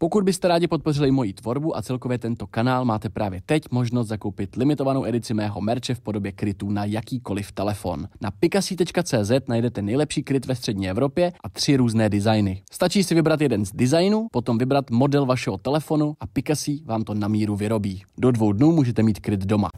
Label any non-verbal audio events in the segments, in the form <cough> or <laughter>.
Pokud byste rádi podpořili moji tvorbu a celkově tento kanál, máte právě teď možnost zakoupit limitovanou edici mého merče v podobě krytů na jakýkoliv telefon. Na pikasi.cz najdete nejlepší kryt ve střední Evropě a tři různé designy. Stačí si vybrat jeden z designů, potom vybrat model vašeho telefonu a Pikasi vám to na míru vyrobí. Do dvou dnů můžete mít kryt doma.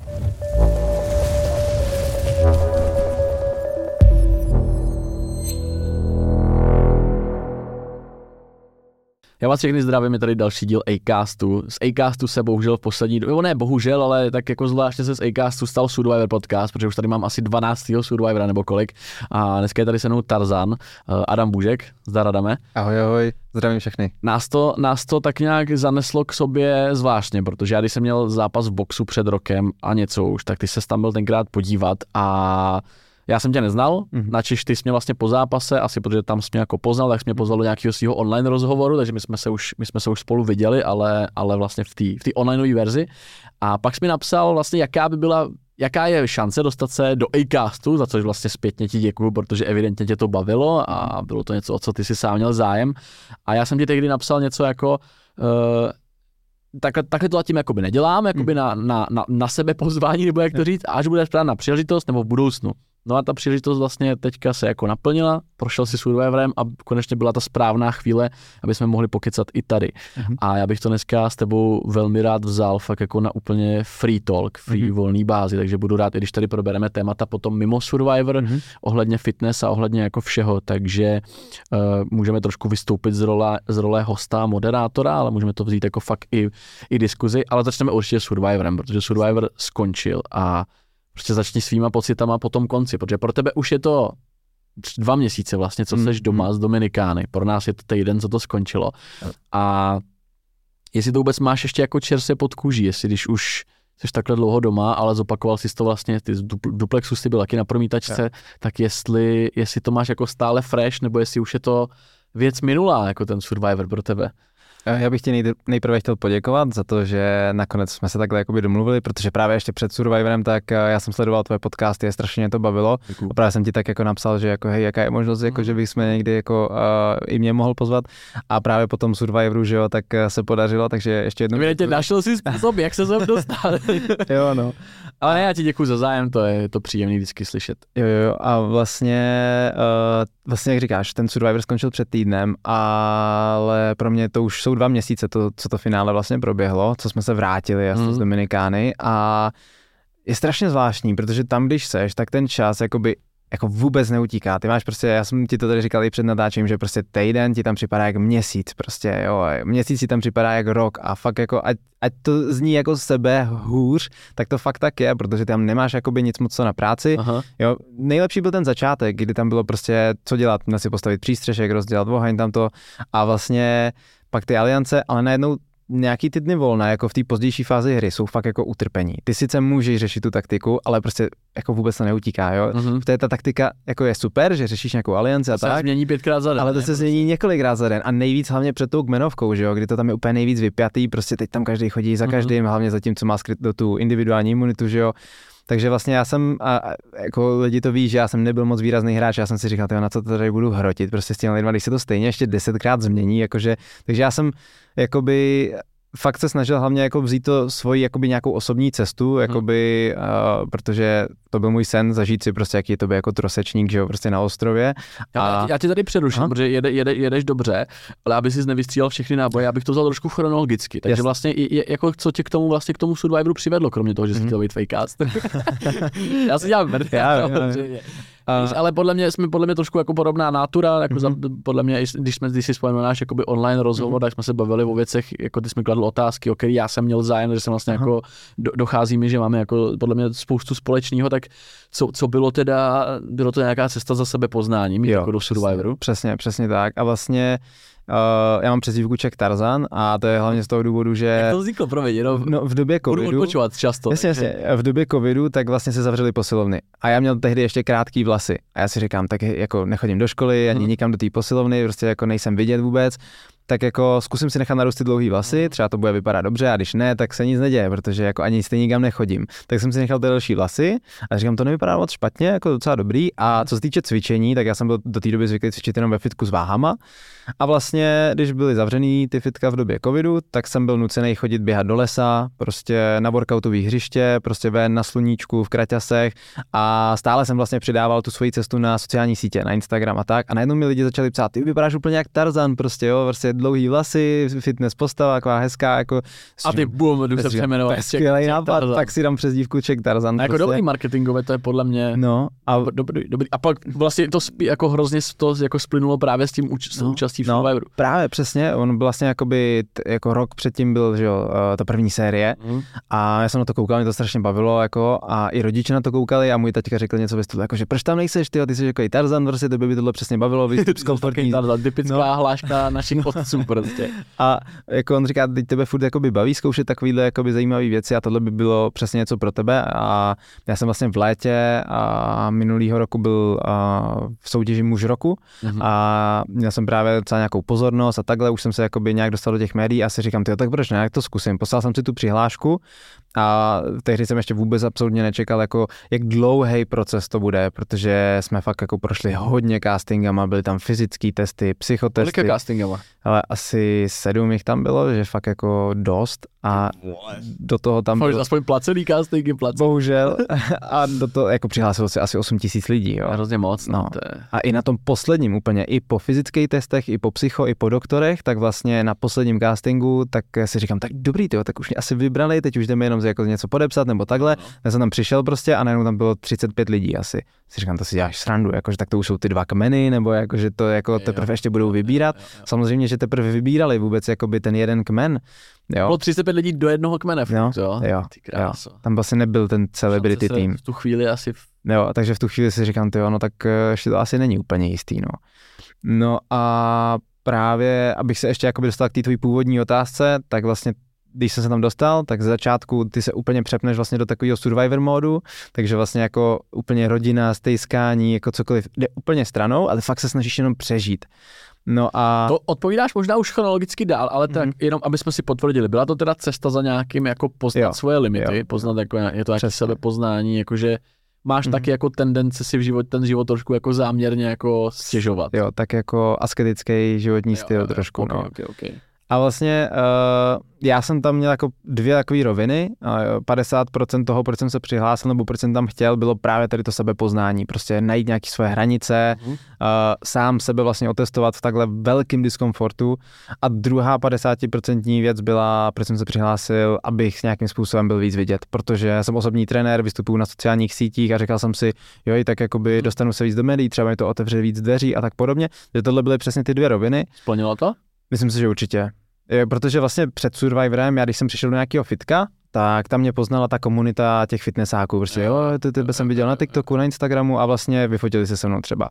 Já vás všechny zdravím, je tady další díl Acastu. Z Acastu se bohužel v poslední době, ne bohužel, ale tak jako zvláště se z Acastu stal Survivor podcast, protože už tady mám asi 12. Survivora nebo kolik. A dneska je tady se mnou Tarzan, eh, Adam Bužek. Zdar Adame. Ahoj, ahoj, zdravím všechny. Nás to, nás to tak nějak zaneslo k sobě zvláštně, protože já když jsem měl zápas v boxu před rokem a něco už, tak ty se tam byl tenkrát podívat a já jsem tě neznal, mm-hmm. načež ty jsi mě vlastně po zápase, asi protože tam jsi mě jako poznal, tak jsi mě pozval do nějakého svého online rozhovoru, takže my jsme se už, my jsme se už spolu viděli, ale, ale vlastně v té v tý onlineové verzi. A pak jsi mi napsal vlastně, jaká by byla jaká je šance dostat se do Acastu, za což vlastně zpětně ti děkuju, protože evidentně tě to bavilo a bylo to něco, o co ty si sám měl zájem. A já jsem ti tehdy napsal něco jako, uh, takhle, takhle to zatím jakoby nedělám, jakoby hmm. na, na, na, na sebe pozvání, nebo jak to říct, až bude správná příležitost nebo v budoucnu. No a ta příležitost vlastně teďka se jako naplnila, prošel si Survivorem a konečně byla ta správná chvíle, aby jsme mohli pokecat i tady. Uh-huh. A já bych to dneska s tebou velmi rád vzal fakt jako na úplně free talk, free uh-huh. volný bázi, takže budu rád, i když tady probereme témata potom mimo Survivor, uh-huh. ohledně fitness a ohledně jako všeho, takže uh, můžeme trošku vystoupit z role, z role hosta, moderátora, ale můžeme to vzít jako fakt i, i diskuzi, ale začneme určitě Survivorem, protože Survivor skončil a prostě začni svýma pocitama po tom konci, protože pro tebe už je to dva měsíce vlastně, co seš doma mm. z Dominikány. Pro nás je to týden, co to skončilo. A jestli to vůbec máš ještě jako čerstvě pod kůží, jestli když už jsi takhle dlouho doma, ale zopakoval jsi to vlastně, ty z duplexu jsi byl taky na promítačce, ja. tak jestli, jestli to máš jako stále fresh, nebo jestli už je to věc minulá, jako ten Survivor pro tebe. Eh, já bych ti nejprve chtěl poděkovat za to, že nakonec jsme se takhle jakoby domluvili, protože právě ještě před Survivorem, tak eh, já jsem sledoval tvoje podcasty a strašně mě to bavilo. Děkuju. A právě jsem ti tak jako napsal, že jako hej, jaká je možnost, jako, že bychom někdy jako uh, i mě mohl pozvat. A právě po tom Survivoru, že jo, tak se podařilo, takže ještě jednou. Tě našel si způsob, jak se sem dostal. <laughs> jo, no. <laughs> Ale ne, já ti děkuji za zájem, to je to příjemný vždycky slyšet. Jo, jo, a vlastně, uh, vlastně jak říkáš, ten Survivor skončil před týdnem, ale pro mě to už jsou dva měsíce, to, co to finále vlastně proběhlo, co jsme se vrátili jasně mm. z Dominikány a je strašně zvláštní, protože tam, když seš, tak ten čas jakoby jako vůbec neutíká. Ty máš prostě, já jsem ti to tady říkal i před natáčením, že prostě týden ti tam připadá jak měsíc, prostě jo, měsíc ti tam připadá jak rok a fakt jako, ať, ať to zní jako sebe hůř, tak to fakt tak je, protože tam nemáš jakoby nic moc co na práci. Aha. Jo, nejlepší byl ten začátek, kdy tam bylo prostě co dělat, na si postavit přístřešek, rozdělat oheň tam to a vlastně pak ty aliance, ale najednou nějaký ty dny volna, jako v té pozdější fázi hry, jsou fakt jako utrpení. Ty sice můžeš řešit tu taktiku, ale prostě jako vůbec to neutíká, jo. Mm-hmm. V té ta taktika jako je super, že řešíš nějakou alianci a to tak. se změní pětkrát za den. Ale to ne? se změní několikrát za den a nejvíc hlavně před tou kmenovkou, že jo, kdy to tam je úplně nejvíc vypjatý, prostě teď tam každý chodí za mhm. každým, mm-hmm. hlavně za tím, co má skryt do tu individuální imunitu, že jo. Takže vlastně já jsem, a jako lidi to ví, že já jsem nebyl moc výrazný hráč, já jsem si říkal, na co to tady budu hrotit, prostě s těmi lidmi, když se to stejně ještě desetkrát změní, jakože, takže já jsem jakoby fakt se snažil hlavně jako vzít to svoji jakoby nějakou osobní cestu, mhm. jakoby, hmm. uh, protože to byl můj sen zažít si prostě, jaký je to by jako trosečník, že jo, prostě na ostrově. A... Já, já tě tady přeruším, protože jede, jede, jedeš dobře, ale aby si nevystřílel všechny náboje, já bych to vzal trošku chronologicky. Takže Jasne. vlastně je, jako co tě k tomu vlastně k tomu Survivoru přivedlo, kromě toho, že jsi hmm. chtěl být fakecast. <laughs> já si dělám mrtvý, Uh, ale podle mě jsme podle mě trošku jako podobná natura, jako uh-huh. za, mhm. podle mě, když jsme, když si spojíme náš jakoby online rozhovor, uh-huh. tak jsme se bavili o věcech, jako ty jsme kladl otázky, o které já jsem měl zájem, že jsem vlastně jako do, dochází mi, že máme jako podle mě spoustu společného, tak co, co bylo teda, bylo to nějaká cesta za sebe poznání, mít jo, jako do Survivoru? Přesně, přesně tak. A vlastně Uh, já mám přezdívku Czech Tarzan a to je hlavně z toho důvodu, že... Jak to vzniklo, promiň, jenom no, v době covidu... Budu odpočovat často. Jasně, jasně, v době covidu tak vlastně se zavřeli posilovny a já měl tehdy ještě krátký vlasy a já si říkám, tak jako nechodím do školy, ani hmm. nikam do té posilovny, prostě jako nejsem vidět vůbec, tak jako zkusím si nechat narůstit dlouhý vlasy, třeba to bude vypadat dobře a když ne, tak se nic neděje, protože jako ani stejně nikam nechodím. Tak jsem si nechal ty další vlasy a říkám, to nevypadá moc špatně, jako docela dobrý. A co se týče cvičení, tak já jsem byl do té doby zvyklý cvičit jenom ve fitku s váhama. A vlastně, když byly zavřený ty fitka v době covidu, tak jsem byl nucený chodit běhat do lesa, prostě na workoutové hřiště, prostě ven na sluníčku, v kraťasech a stále jsem vlastně přidával tu svoji cestu na sociální sítě, na Instagram a tak. A najednou mi lidi začali psát, ty vypadáš úplně jak Tarzan, prostě jo, prostě dlouhý vlasy, fitness postava, taková hezká, jako. A ty bum, jdu se přejmenovat. To je skvělý nápad, tak si dám přezdívku Czech Tarzan. A jako prostě. dobrý marketingové, to je podle mě. No. A dobrý, dobrý. A pak vlastně to jako hrozně to jako splynulo právě s tím úč- no, účastí v no, Survivoru. Právě přesně, on vlastně jakoby t- jako rok předtím byl, že jo, eh, ta první série mm. a já jsem na to koukal, mě to strašně bavilo jako a i rodiče na to koukali a můj taťka řekl něco ve stylu, jako, že proč tam nejseš, ty, ty jsi jako i Tarzan, prostě to by tohle přesně bavilo, vystup <laughs> z komfortní. Tarzan, typická no. hláška našich otců prostě. A jako on říká, teď tebe furt jakoby baví zkoušet takovýhle jakoby zajímavé věci a tohle by bylo přesně něco pro tebe a já jsem vlastně v létě a minulýho roku byl v soutěži muž roku mm-hmm. a měl jsem právě docela nějakou pozornost a takhle už jsem se jakoby nějak dostal do těch médií a si říkám, ty tak proč ne, jak to zkusím. Poslal jsem si tu přihlášku a tehdy jsem ještě vůbec absolutně nečekal, jako jak dlouhý proces to bude, protože jsme fakt jako prošli hodně castingama, byly tam fyzické testy, psychotesty. Kolika castingama? Ale asi sedm jich tam bylo, že fakt jako dost a do toho tam bylo... aspoň placený casting, placený. Bohužel. <laughs> A do toho jako přihlásilo se asi 8 tisíc lidí. Jo. Hrozně moc. No. Je... A i na tom posledním úplně, i po fyzických testech, i po psycho, i po doktorech, tak vlastně na posledním castingu, tak si říkám, tak dobrý, tyjo, tak už mě asi vybrali, teď už jdeme jenom jako něco podepsat nebo takhle. No. Já jsem tam přišel prostě a najednou tam bylo 35 lidí asi. Si říkám, to si děláš srandu, jakože tak to už jsou ty dva kmeny, nebo jakože to jako teprve ještě budou vybírat. Samozřejmě, že teprve vybírali vůbec jakoby ten jeden kmen. Jo. Bylo 35 lidí do jednoho kmene, jo, jo, jo, Ty jo. Tam vlastně nebyl ten celebrity tým. V tu chvíli asi... Jo, takže v tu chvíli si říkám, jo, no tak eh, ještě to asi není úplně jistý, no. No a právě, abych se ještě jakoby dostal k té tvojí původní otázce, tak vlastně když jsem se tam dostal, tak z začátku ty se úplně přepneš vlastně do takového survivor módu, takže vlastně jako úplně rodina, stejskání, jako cokoliv, jde úplně stranou, ale fakt se snažíš jenom přežít. No a... To odpovídáš možná už chronologicky dál, ale tak mm-hmm. jenom, aby jsme si potvrdili, byla to teda cesta za nějakým jako poznat jo. svoje limity, jo. poznat jako, je to nějaké sebepoznání, jakože máš mm-hmm. taky jako tendence si v život, ten život trošku jako záměrně jako stěžovat. Jo, tak jako asketický životní jo, styl jo, trošku, okay, no. Okay, okay. A vlastně uh, já jsem tam měl jako dvě takové roviny. Uh, 50% toho, proč jsem se přihlásil, nebo proč jsem tam chtěl, bylo právě tady to sebepoznání. Prostě najít nějaké svoje hranice, uh, sám sebe vlastně otestovat v takhle velkým diskomfortu. A druhá 50% věc byla, proč jsem se přihlásil, abych nějakým způsobem byl víc vidět. Protože jsem osobní trenér, vystupuju na sociálních sítích a říkal jsem si, jo, tak jakoby mhm. dostanu se víc do médií, třeba mi to otevře víc dveří a tak podobně. Že tohle byly přesně ty dvě roviny. Splnilo to? Myslím si, že určitě. Protože vlastně před Survivorem, já když jsem přišel do nějakého fitka, tak tam mě poznala ta komunita těch fitnessáků, prostě jo, ty tebe jsem viděl na TikToku, na Instagramu a vlastně vyfotili se se mnou třeba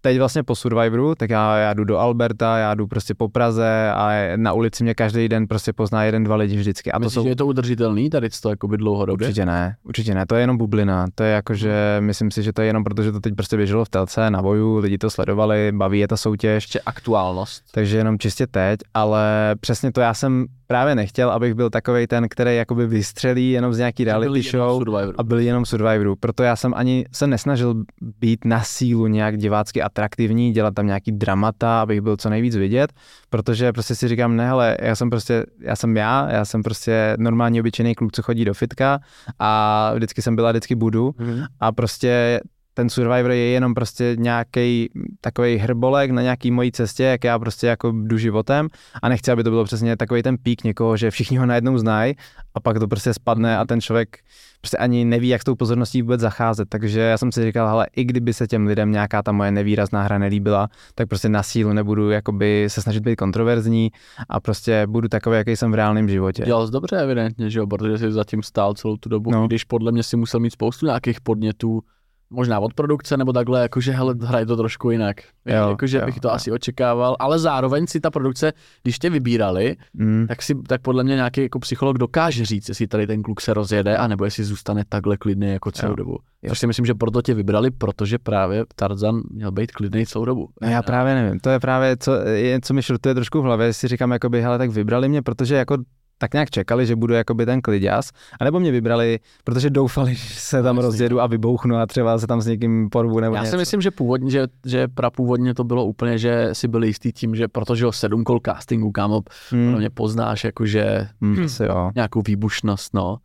teď vlastně po Survivoru, tak já, já jdu do Alberta, já jdu prostě po Praze a na ulici mě každý den prostě pozná jeden, dva lidi vždycky. A Myslíš, to jsou... že je to udržitelný tady to jako by dlouhodobě? Určitě ne, určitě ne, to je jenom bublina. To je jako, že myslím si, že to je jenom proto, že to teď prostě běželo v telce na voju, lidi to sledovali, baví je ta soutěž. Ještě aktuálnost. Takže jenom čistě teď, ale přesně to já jsem právě nechtěl, abych byl takový ten, který jakoby vystřelí jenom z nějaký reality show a byl jenom Survivoru. Proto já jsem ani se nesnažil být na sílu nějak divácky atraktivní, dělat tam nějaký dramata, abych byl co nejvíc vidět, protože prostě si říkám, ne, hele, já jsem prostě, já jsem já, já jsem prostě normální obyčejný kluk, co chodí do fitka a vždycky jsem byla, vždycky budu mm-hmm. a prostě ten Survivor je jenom prostě nějaký takový hrbolek na nějaký mojí cestě, jak já prostě jako jdu životem a nechci, aby to bylo přesně takový ten pík někoho, že všichni ho najednou znají a pak to prostě spadne a ten člověk prostě ani neví, jak s tou pozorností vůbec zacházet. Takže já jsem si říkal, ale i kdyby se těm lidem nějaká ta moje nevýrazná hra nelíbila, tak prostě na sílu nebudu jakoby se snažit být kontroverzní a prostě budu takový, jaký jsem v reálném životě. Dělal jsi dobře evidentně, že jo, protože jsi zatím stál celou tu dobu, no. když podle mě si musel mít spoustu nějakých podnětů, možná od produkce nebo takhle, jakože hele, hraje to trošku jinak. Jo, jakože jo, bych to jo. asi očekával, ale zároveň si ta produkce, když tě vybírali, mm. tak si, tak podle mě nějaký jako psycholog dokáže říct, jestli tady ten kluk se rozjede, anebo jestli zůstane takhle klidný jako celou jo. dobu. Jo. Což si myslím, že proto tě vybrali, protože právě Tarzan měl být klidný celou dobu. No já právě nevím, to je právě, co, je, co mi šrutuje trošku v hlavě, si říkám, jakoby, hele, tak vybrali mě, protože jako tak nějak čekali, že budu jakoby ten kliděs, anebo mě vybrali, protože doufali, <laughs> že se tam rozjedu a vybouchnu a třeba se tam s někým porvu nebo Já něco. si myslím, že původně, že, že prapůvodně to bylo úplně, že si byli jistý tím, že protože ho sedm kol castingu, kámo, hmm. mě poznáš jakože hmm, jo. nějakou výbušnost, no.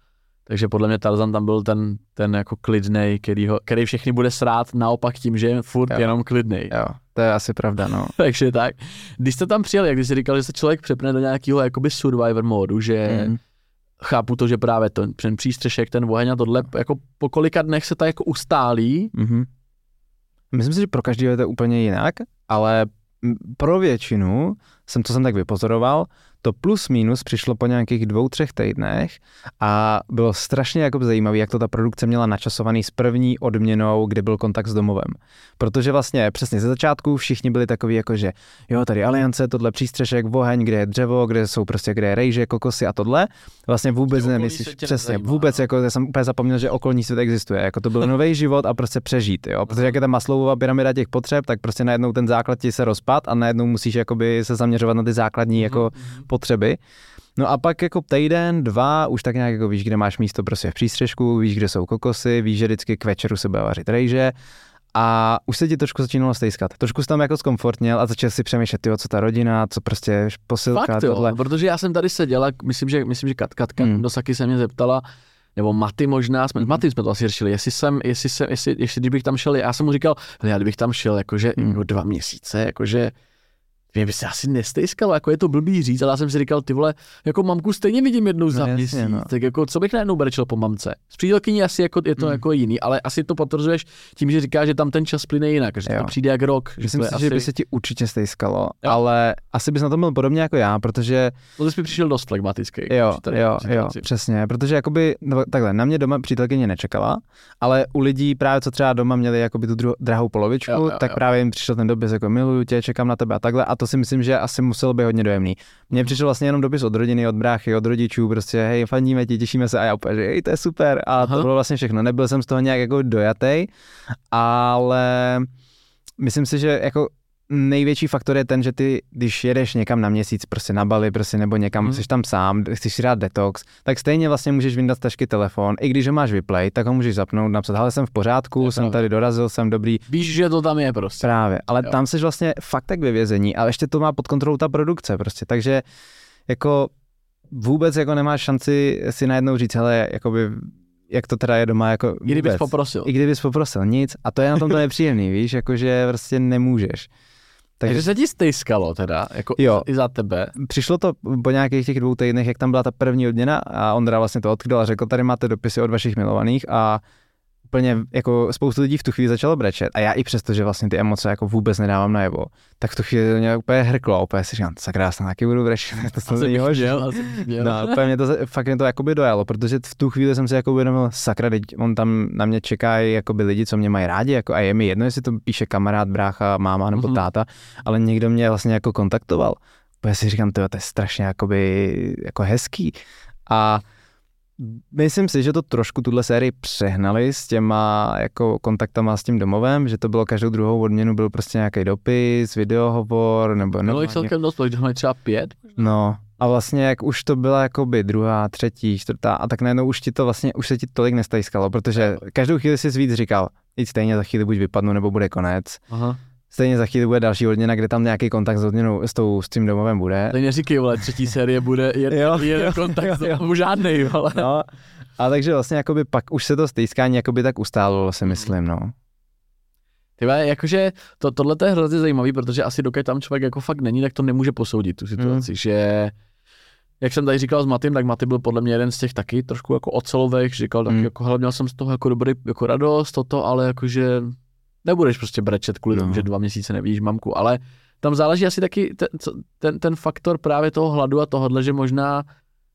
Takže podle mě Tarzan tam byl ten, ten jako klidnej, který, ho, který všechny bude srát naopak tím, že je furt jo. jenom klidnej. Jo, to je asi pravda, no. <laughs> Takže tak. Když jste tam přijeli, jak jsi říkal, že se člověk přepne do nějakého jakoby survivor módu, že mm. chápu to, že právě ten, ten přístřešek, ten oheň a tohle, jako po kolika dnech se to jako ustálí? Mm-hmm. Myslím si, že pro každého je to úplně jinak, ale pro většinu jsem, to jsem tak vypozoroval, to plus minus přišlo po nějakých dvou, třech týdnech a bylo strašně jako zajímavé, jak to ta produkce měla načasovaný s první odměnou, kde byl kontakt s domovem. Protože vlastně přesně ze začátku všichni byli takový jako, že jo, tady aliance, tohle přístřešek, oheň, kde je dřevo, kde jsou prostě, kde je rejže, kokosy a tohle. Vlastně vůbec nemyslíš, přesně, nezajímá, vůbec no. jako, já jsem úplně zapomněl, že okolní svět existuje, jako to byl <laughs> nový život a prostě přežít, jo, protože jak je ta maslová pyramida těch potřeb, tak prostě najednou ten základ ti se rozpad a najednou musíš jakoby se zaměřovat na ty základní jako mm-hmm potřeby. No a pak jako týden, dva, už tak nějak jako víš, kde máš místo prostě v přístřežku, víš, kde jsou kokosy, víš, že vždycky k večeru se bude vařit rejže a už se ti trošku začínalo stejskat. Trošku jsi tam jako zkomfortněl a začal si přemýšlet, tyjo, co ta rodina, co prostě posilka, Fakt, tohle. Jo, protože já jsem tady seděla, myslím, že, myslím, že Kat, Katka hmm. do Saky se mě zeptala, nebo Maty možná, jsme, hmm. Maty jsme to asi řešili, jestli jsem, jestli jsem, jestli, jestli kdybych tam šel, já jsem mu říkal, já kdybych tam šel, jakože hmm. dva měsíce, jakože mě by se asi nestejskalo, jako je to blbý říct, ale já jsem si říkal, ty vole, jako mamku stejně vidím jednou za no, měsíc, no. tak jako co bych najednou brečel po mamce. S přítelkyní asi jako, je to mm. jako jiný, ale asi to potvrzuješ tím, že říkáš, že tam ten čas plyne jinak, že jo. to přijde jak rok. Myslím že si, asi... že by se ti určitě stejskalo, jo. ale asi bys na to byl podobně jako já, protože... No jsi přišel dost flegmatický. Jo, tady, jo, jo, přesně, protože jakoby, no, takhle, na mě doma přítelkyně nečekala, ale u lidí právě co třeba doma měli jakoby tu dru- drahou polovičku, jo, jo, tak jo. právě jim přišel ten dopis jako miluju tě, čekám na tebe a takhle a to si myslím, že asi muselo být hodně dojemný. Mně přišel vlastně jenom dopis od rodiny, od bráchy, od rodičů, prostě hej, fandíme ti, těšíme se a já úplně, že hej, to je super. A Aha. to bylo vlastně všechno. Nebyl jsem z toho nějak jako dojatý, ale myslím si, že jako největší faktor je ten, že ty, když jedeš někam na měsíc, prostě na Bali, prostě nebo někam, hmm. jsi tam sám, chceš si dát detox, tak stejně vlastně můžeš vyndat tašky telefon. I když ho máš vyplay, tak ho můžeš zapnout, napsat, ale jsem v pořádku, je jsem tady dorazil, jsem dobrý. Víš, že to tam je prostě. Právě, ale jo. tam jsi vlastně fakt tak ve vězení, ale ještě to má pod kontrolou ta produkce prostě, takže jako vůbec jako nemáš šanci si najednou říct, hele, jakoby jak to teda je doma, jako I kdybys poprosil. I kdybys poprosil, nic. A to je na tom to <laughs> nepříjemný, víš, jakože prostě nemůžeš. Takže se ti stejskalo teda, jako jo. i za tebe. Přišlo to po nějakých těch dvou týdnech, jak tam byla ta první odměna a Ondra vlastně to odkryl a řekl, tady máte dopisy od vašich milovaných a úplně jako spoustu lidí v tu chvíli začalo brečet a já i přesto, že vlastně ty emoce jako vůbec nedávám najevo, tak v tu chvíli mě úplně hrklo, úplně si říkám, sakra, já taky budu brečet, <laughs> to jsem není měl, No, úplně mě to, fakt mě to jakoby dojalo, protože v tu chvíli jsem si jako uvědomil, sakra, teď on tam na mě čekají jakoby lidi, co mě mají rádi, jako a je mi jedno, jestli to píše kamarád, brácha, máma nebo uh-huh. táta, ale někdo mě vlastně jako kontaktoval. Úplně si říkám, to je strašně jakoby, jako hezký. A Myslím si, že to trošku tuhle sérii přehnali s těma jako kontaktama s tím domovem, že to bylo každou druhou odměnu byl prostě nějaký dopis, videohovor nebo... Bylo jich celkem dost, protože mají třeba pět? No, a vlastně jak už to byla jakoby druhá, třetí, čtvrtá a tak najednou už ti to vlastně, už se ti tolik nestajskalo, protože každou chvíli si víc říkal, i stejně za chvíli buď vypadnu nebo bude konec. Aha. Stejně za chvíli bude další odměna, kde tam nějaký kontakt s odměnou, s, tou, s tím domovem bude. Tak neříkej, vole, třetí série bude jeden, jo, jeden jo, kontakt, jo, jo. žádnej, vole. No, a takže vlastně jakoby pak už se to stýskání jakoby tak ustálilo, si myslím, no. Tyhle, jakože to, tohle je hrozně zajímavý, protože asi dokud tam člověk jako fakt není, tak to nemůže posoudit tu situaci, mm. že jak jsem tady říkal s Matým, tak Maty byl podle mě jeden z těch taky trošku jako ocelových, říkal tak mm. jako, hele, měl jsem z toho jako dobrý jako radost, toto, ale jakože nebudeš prostě brečet kvůli no. tomu, že dva měsíce nevidíš mamku, ale tam záleží asi taky ten, ten, ten faktor právě toho hladu a tohohle, že možná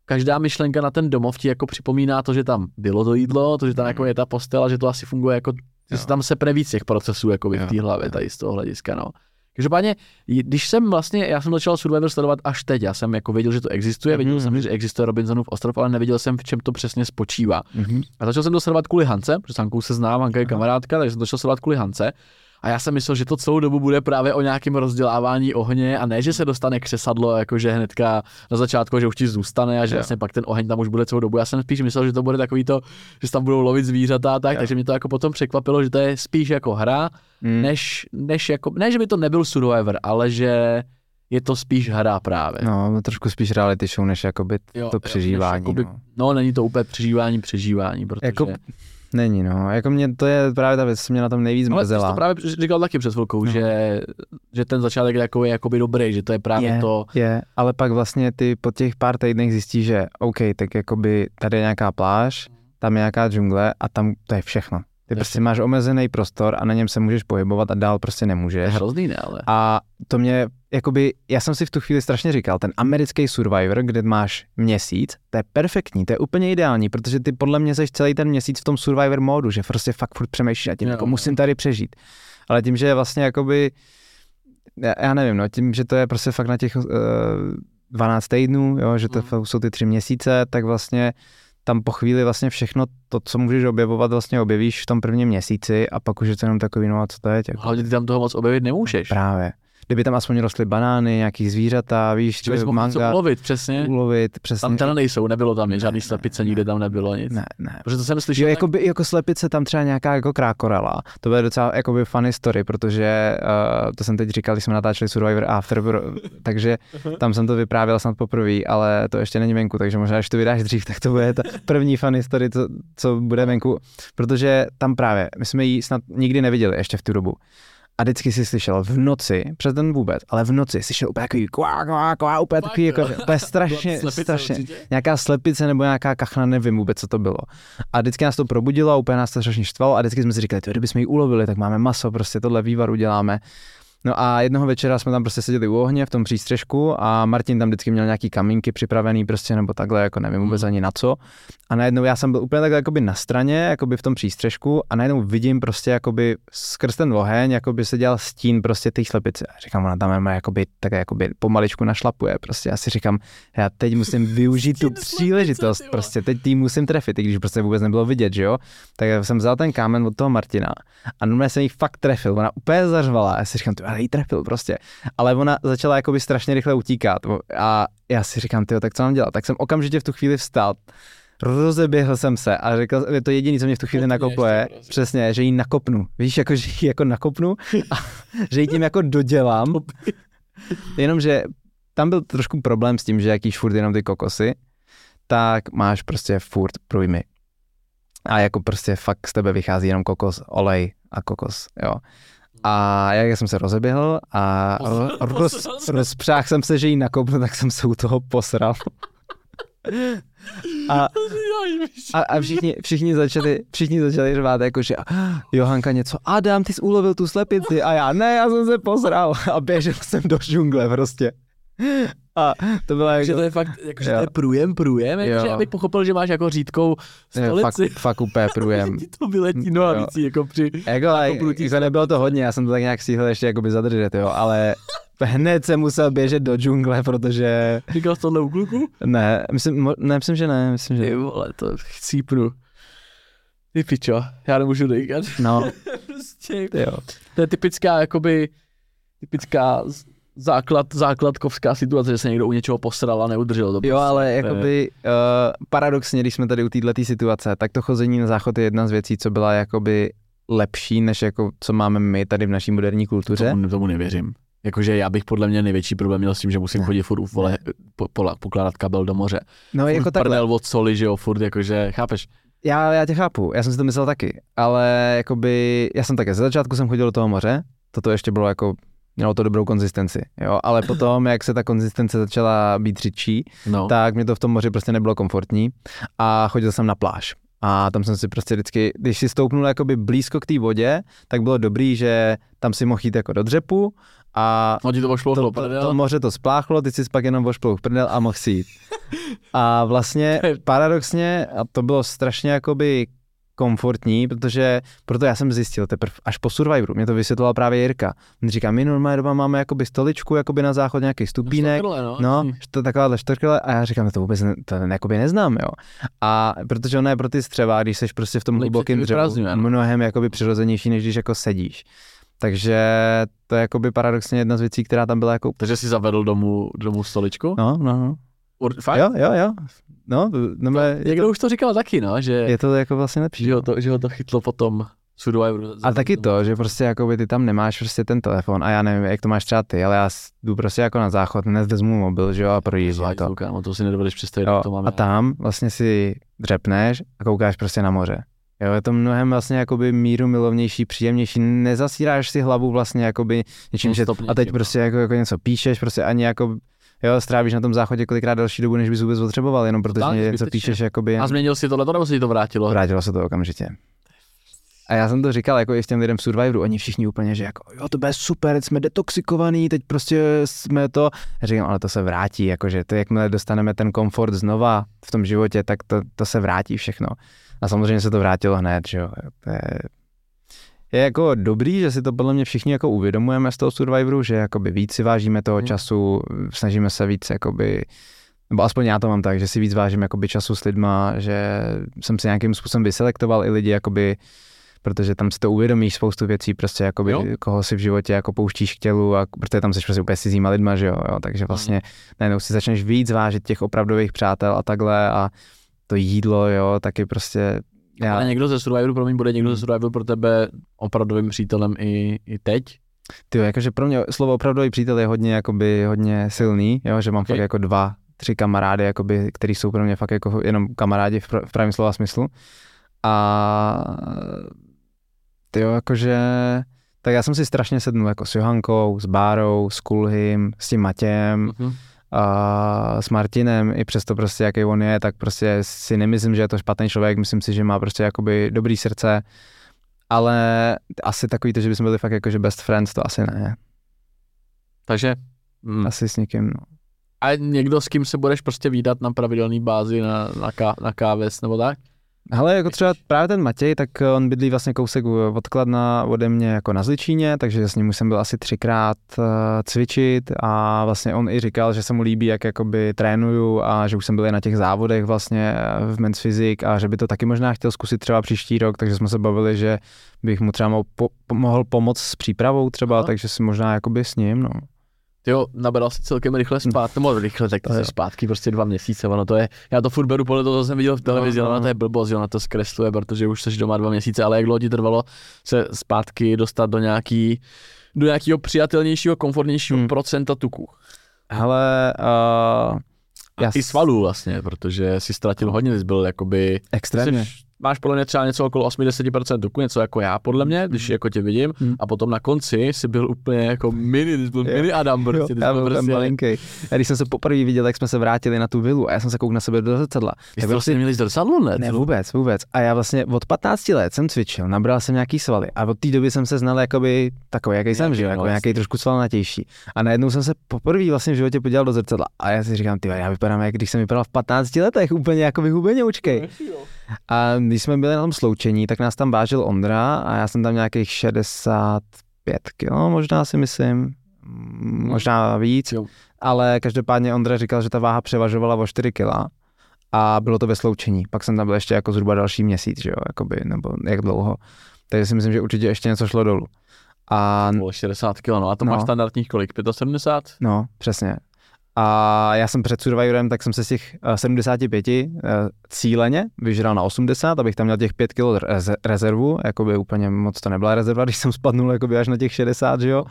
každá myšlenka na ten domov ti jako připomíná to, že tam bylo to jídlo, to, že tam jako je ta postel a že to asi funguje jako Že se tam sepne víc těch procesů jako v té hlavě tady z toho hlediska, no. Každopádně, když jsem vlastně, já jsem začal Survivor sledovat až teď, já jsem jako věděl, že to existuje, věděl mm-hmm. jsem, že existuje Robinsonův ostrov, ale nevěděl jsem, v čem to přesně spočívá. Mm-hmm. A začal jsem to sledovat kvůli Hance, protože s Hankou se znám, Hanka je kamarádka, takže jsem začal sledovat kvůli Hance. A já jsem myslel, že to celou dobu bude právě o nějakém rozdělávání ohně a ne, že se dostane křesadlo, jakože hnedka na začátku, že už ti zůstane a že vlastně pak ten oheň tam už bude celou dobu. Já jsem spíš myslel, že to bude takový to, že tam budou lovit zvířata a tak, jo. takže mě to jako potom překvapilo, že to je spíš jako hra, mm. než, než jako, ne, že by to nebyl Survivor, ale že je to spíš hra právě. No, trošku spíš reality show, než jakoby jo, to přežívání. Jo, jakoby, no. no. není to úplně přežívání, přežívání, protože... Jako, Není, no. Jako mě, to je právě ta věc, co mě na tom nejvíc mrzela. Ale to právě říkal taky před chvilkou, no. že, že ten začátek je jako, jakoby dobrý, že to je právě je, to... Je, ale pak vlastně ty po těch pár týdnech zjistíš, že OK, tak jakoby tady je nějaká pláž, tam je nějaká džungle a tam to je všechno. Ty prostě máš omezený prostor a na něm se můžeš pohybovat a dál prostě nemůžeš. Je hrozný, ne, ale. A to mě, jakoby, já jsem si v tu chvíli strašně říkal, ten americký Survivor, kde máš měsíc, to je perfektní, to je úplně ideální, protože ty podle mě seš celý ten měsíc v tom Survivor módu, že prostě fakt furt přemýšlíš a tím, jo, jako musím tady přežít. Ale tím, že je vlastně jakoby, já, já nevím, no, tím, že to je prostě fakt na těch uh, 12 týdnů, jo, že to mm. jsou ty tři měsíce, tak vlastně tam po chvíli vlastně všechno to, co můžeš objevovat, vlastně objevíš v tom prvním měsíci a pak už je to jenom takový, no a co to je? Jako... Hlavně ty tam toho moc objevit nemůžeš. Právě kdyby tam aspoň rostly banány, nějaký zvířata, víš, že bys manga, ulovit, přesně. Ulovit, přesně. Tam teda nejsou, nebylo tam ne, žádný slepice, nikde tam nebylo nic. Ne, ne. Protože to jsem slyšel. Jo, jako, by, jako slepice tam třeba nějaká jako krákorela. To bude docela jako by funny story, protože uh, to jsem teď říkal, když jsme natáčeli Survivor After, <laughs> takže tam jsem to vyprávěl snad poprvé, ale to ještě není venku, takže možná, až to vydáš dřív, <laughs> tak to bude ta první funny story, co, co bude venku, protože tam právě, my jsme ji snad nikdy neviděli ještě v tu dobu a vždycky si slyšel v noci, přes den vůbec, ale v noci slyšel úplně takový kvá, kvá, kvá, úplně takový, jako, úplně <laughs> strašně, strašně, určitě? nějaká slepice nebo nějaká kachna, nevím vůbec, co to bylo. A vždycky nás to probudilo úplně nás to strašně štvalo a vždycky jsme si říkali, kdybychom ji ulovili, tak máme maso, prostě tohle vývar uděláme. No a jednoho večera jsme tam prostě seděli u ohně v tom přístřežku a Martin tam vždycky měl nějaký kamínky připravený prostě nebo takhle, jako nevím vůbec hmm. ani na co. A najednou já jsem byl úplně takhle jakoby na straně, jakoby v tom přístřežku a najednou vidím prostě jakoby skrz ten oheň, jakoby se dělal stín prostě té slepice. A říkám, ona tam má jakoby, tak jakoby pomaličku našlapuje. Prostě já si říkám, já teď musím <laughs> využít tu příležitost, prostě teď tým musím trefit, i když prostě vůbec nebylo vidět, že jo. Tak jsem vzal ten kámen od toho Martina a normálně jsem jí fakt trefil, ona úplně zařvala. Já si říkám, ale jí trefil prostě. Ale ona začala jakoby strašně rychle utíkat a já si říkám, ty, tak co mám dělat? Tak jsem okamžitě v tu chvíli vstal, rozeběhl jsem se a řekl, je to jediné, co mě v tu chvíli nakopuje, prostě. přesně, že ji nakopnu. Víš, jako, že ji jako nakopnu a <laughs> že ji tím jako dodělám. <laughs> Jenomže tam byl trošku problém s tím, že jakýž furt jenom ty kokosy, tak máš prostě furt průjmy. A jako prostě fakt z tebe vychází jenom kokos, olej a kokos, jo. A jak jsem se rozeběhl a roz, rozpřáhl jsem se, že jí nakopnu, tak jsem se u toho posral. <laughs> A, a, a všichni, všichni, začali, všichni začali řvát, jako že Johanka něco, Adam, ty jsi ulovil tu slepici a já ne, já jsem se posral a běžel jsem do džungle prostě. A to bylo jako... Že to je fakt, jako, že to je průjem, průjem, jako, že abych pochopil, že máš jako řídkou stolici. Fakt, fakt úplně <laughs> průjem. to vyletí nohavicí, jako při... Jako, jako, jako nebylo to hodně, já jsem to tak nějak stihl ještě jakoby zadržet, jo, ale hned jsem musel běžet do džungle, protože... Říkal jsi tohle u kluku? Ne, myslím, ne, myslím, že ne, myslím, že... Ty vole, to chcípnu. Ty pičo, já nemůžu dejkat. No. <laughs> prostě, jo. To je typická, jakoby, typická základ, základkovská situace, že se někdo u něčeho posral a neudržel to. Jo, prostě. ale jakoby uh, paradoxně, když jsme tady u této situace, tak to chození na záchod je jedna z věcí, co byla jakoby lepší, než jako co máme my tady v naší moderní kultuře. Tomu, tomu nevěřím. Jakože já bych podle mě největší problém měl s tím, že musím chodit furt vole, po, po, pokládat kabel do moře. No furt jako takhle. od soli, že jo, furt jakože, chápeš? Já, já tě chápu, já jsem si to myslel taky, ale jakoby, já jsem také, ze začátku jsem chodil do toho moře, toto ještě bylo jako mělo to dobrou konzistenci, jo, ale potom, jak se ta konzistence začala být řidší, no. tak mě to v tom moři prostě nebylo komfortní a chodil jsem na pláž. A tam jsem si prostě vždycky, když si stoupnul jakoby blízko k té vodě, tak bylo dobrý, že tam si mohl jít jako do dřepu a no, ti to, to, to, to, moře to spláchlo, ty si pak jenom vošplou prdel a mohl si jít. <laughs> A vlastně paradoxně, a to bylo strašně jakoby komfortní, protože proto já jsem zjistil teprve až po Survivoru, mě to vysvětloval právě Jirka. On říká, my normálně doma máme jakoby stoličku, jakoby na záchod nějaký stupínek, Štorkle, no. no, to takováhle štorkle a já říkám, to vůbec ne, to jakoby neznám, jo. A protože ono je pro ty střeva, když seš prostě v tom hlubokém dřevu, no. mnohem jakoby přirozenější, než když jako sedíš. Takže to je jakoby paradoxně jedna z věcí, která tam byla jako... Takže jsi zavedl domů, domů stoličku? No, no, no. Ur, fakt? Jo, jo, jo. No, no je, Někdo už to říkal taky, no, že, je to jako vlastně lepší. že, ho to, že ho to chytlo potom Survivor. A taky to, že prostě jakoby ty tam nemáš prostě ten telefon a já nevím, jak to máš třeba ty, ale já jdu prostě jako na záchod, dnes vezmu mobil, že jo, a projíždím to. To. Kámo, to si nedovedeš představit, Jo, to máme. a tam vlastně si dřepneš a koukáš prostě na moře. Jo, je to mnohem vlastně jakoby míru milovnější, příjemnější, nezasíráš si hlavu vlastně jakoby něčím, že a teď něčím, prostě jako, jako něco píšeš, prostě ani jako Jo, strávíš na tom záchodě kolikrát další dobu, než bys vůbec potřeboval, jenom protože Tak, něco píšeš jakoby. A změnil si tohle, nebo se ti to vrátilo? Vrátilo se to okamžitě. A já jsem to říkal jako i s těm lidem v Survivoru, oni všichni úplně, že jako, jo, to bude super, jsme detoxikovaný, teď prostě jsme to. Já říkám, ale to se vrátí, jakože to, jakmile dostaneme ten komfort znova v tom životě, tak to, to se vrátí všechno. A samozřejmě se to vrátilo hned, že jo. To je, je jako dobrý, že si to podle mě všichni jako uvědomujeme z toho Survivoru, že jakoby víc si vážíme toho Hmm. času, snažíme se víc jakoby nebo aspoň já to mám tak, že si víc vážím jakoby času s lidma, že jsem si nějakým způsobem vyselektoval i lidi, jakoby, protože tam si to uvědomíš spoustu věcí, prostě jakoby, Jo. koho si v životě jako pouštíš k tělu, a, protože tam jsi prostě úplně cizíma lidma, že jo, jo, takže vlastně najednou si začneš víc vážit těch opravdových přátel a takhle a to jídlo, jo, taky prostě já, Ale někdo ze Survivoru, pro mě bude někdo ze Survivoru pro tebe opravdovým přítelem i, i teď? Ty, jakože pro mě slovo opravdový přítel je hodně, jakoby, hodně silný, jo, že mám Okay. fakt jako dva, tři kamarády, jakoby, který jsou pro mě fakt jako jenom kamarádi v, pr- v pravém slova smyslu. A ty jo, jakože, tak já jsem si strašně sednul jako s Johankou, s Bárou, s Kulhym, s tím Matějem, Mhm. A s Martinem, i přesto prostě jaký on je, tak prostě si nemyslím, že je to špatný člověk, myslím si, že má prostě jakoby dobrý srdce, ale asi takový to, že bychom byli fakt jakože best friends, to asi ne. Takže hm. Asi s někým, no. a někdo, s kým se budeš prostě výdat na pravidelné bázi na, na, ká, na káves nebo tak? Hele, jako třeba právě ten Matěj, tak eh, on bydlí vlastně kousek odkladna ode mě jako na Zličíně, takže s ním už jsem byl asi třikrát uh, cvičit a vlastně on i říkal, že se mu líbí, jak jakoby trénuju a že už jsem byl i na těch závodech vlastně eh, v Men's Physique a že by to taky možná chtěl zkusit třeba příští rok, takže jsme se bavili, že bych mu třeba mohl, po, mohl pomoct s přípravou třeba. Aha. takže si možná jakoby s ním, no. Jo, nabral si celkem rychle zpátky, nebo rychle, tak To jo. zpátky prostě dva měsíce, ono to je, já to furt beru podle toho, co jsem viděl v televizi, No, ale no. to je blbost, že ona to zkresluje, protože už jsi doma dva měsíce, ale jak dlouho ti trvalo se zpátky dostat do nějaký, do nějakého přijatelnějšího, komfortnějšího Hmm. procenta tuku. Hele, uh, A Já i svalů vlastně, protože si ztratil hodně, jsi byl jakoby, extrémně. jsi, máš podle mě třeba něco okolo 80% tuku, něco jako já podle mě, když jako tě vidím, Hmm. a potom na konci jsi byl úplně jako mini, ty jsi byl Jo. mini Adam, prostě, já byl prostě, malinký. A když jsem se poprvé viděl, jak jsme se vrátili na tu vilu a já jsem se koukl na sebe do zrcadla. Vy tak jste vlastně měli zrcadlo, ne? Ne, vůbec, vůbec. A já vlastně od 15 let jsem cvičil, nabral jsem nějaký svaly a od té doby jsem se znal jakoby takový, jaký jsem, no, jako jasně. nějaký trošku svalnatější. A najednou jsem se poprvé vlastně v životě podíval do zrcadla a já si říkám, ty, já vypadám, jak když jsem vypadal v 15 letech, úplně jako hubenoučkej. A když jsme byli na tom sloučení, tak nás tam vážil Ondra a já jsem tam nějakých 65 kg, možná si myslím, Mm, možná víc, Jo. ale každopádně Ondra říkal, že ta váha převažovala o 4 kg a bylo to ve sloučení. Pak jsem tam byl ještě jako zhruba další měsíc, že jo, jakoby, nebo jak dlouho. Takže si myslím, že určitě ještě něco šlo dolů. A Bylo 60 kg, no a to No. máš standardních kolik? 75? no, přesně. A já jsem před Survivorem, tak jsem se z těch eh, 75 eh, cíleně vyžral na 80, abych tam měl těch 5 kg reze- rezervu, jakoby úplně moc to nebyla rezerva, když jsem spadnul jakoby až na těch 60, že jo.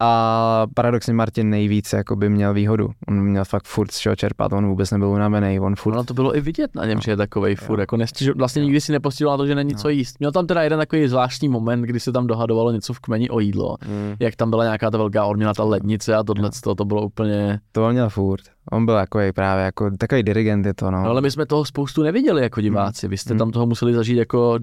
A paradoxně Martin nejvíc jakoby měl výhodu. On měl fakt furt z čeho čerpat, on vůbec nebyl unavený, on furt Ono to bylo i vidět na něm, No. že je takovej furt, Jo. jako nestěžo, vlastně nikdy si nepostihoval na to, že není No. co jíst. Měl tam teda jeden takový zvláštní moment, kdy se tam dohadovalo něco v kmeni o jídlo. Mm. Jak tam byla nějaká ta velká orměna, ta lednice a tohle, to, to bylo úplně... To on měl furt. On byl jako právě jako takový dirigent je to, no. No ale my jsme toho spoustu neviděli jako diváci, vy jste Hmm. tam toho museli zažít jako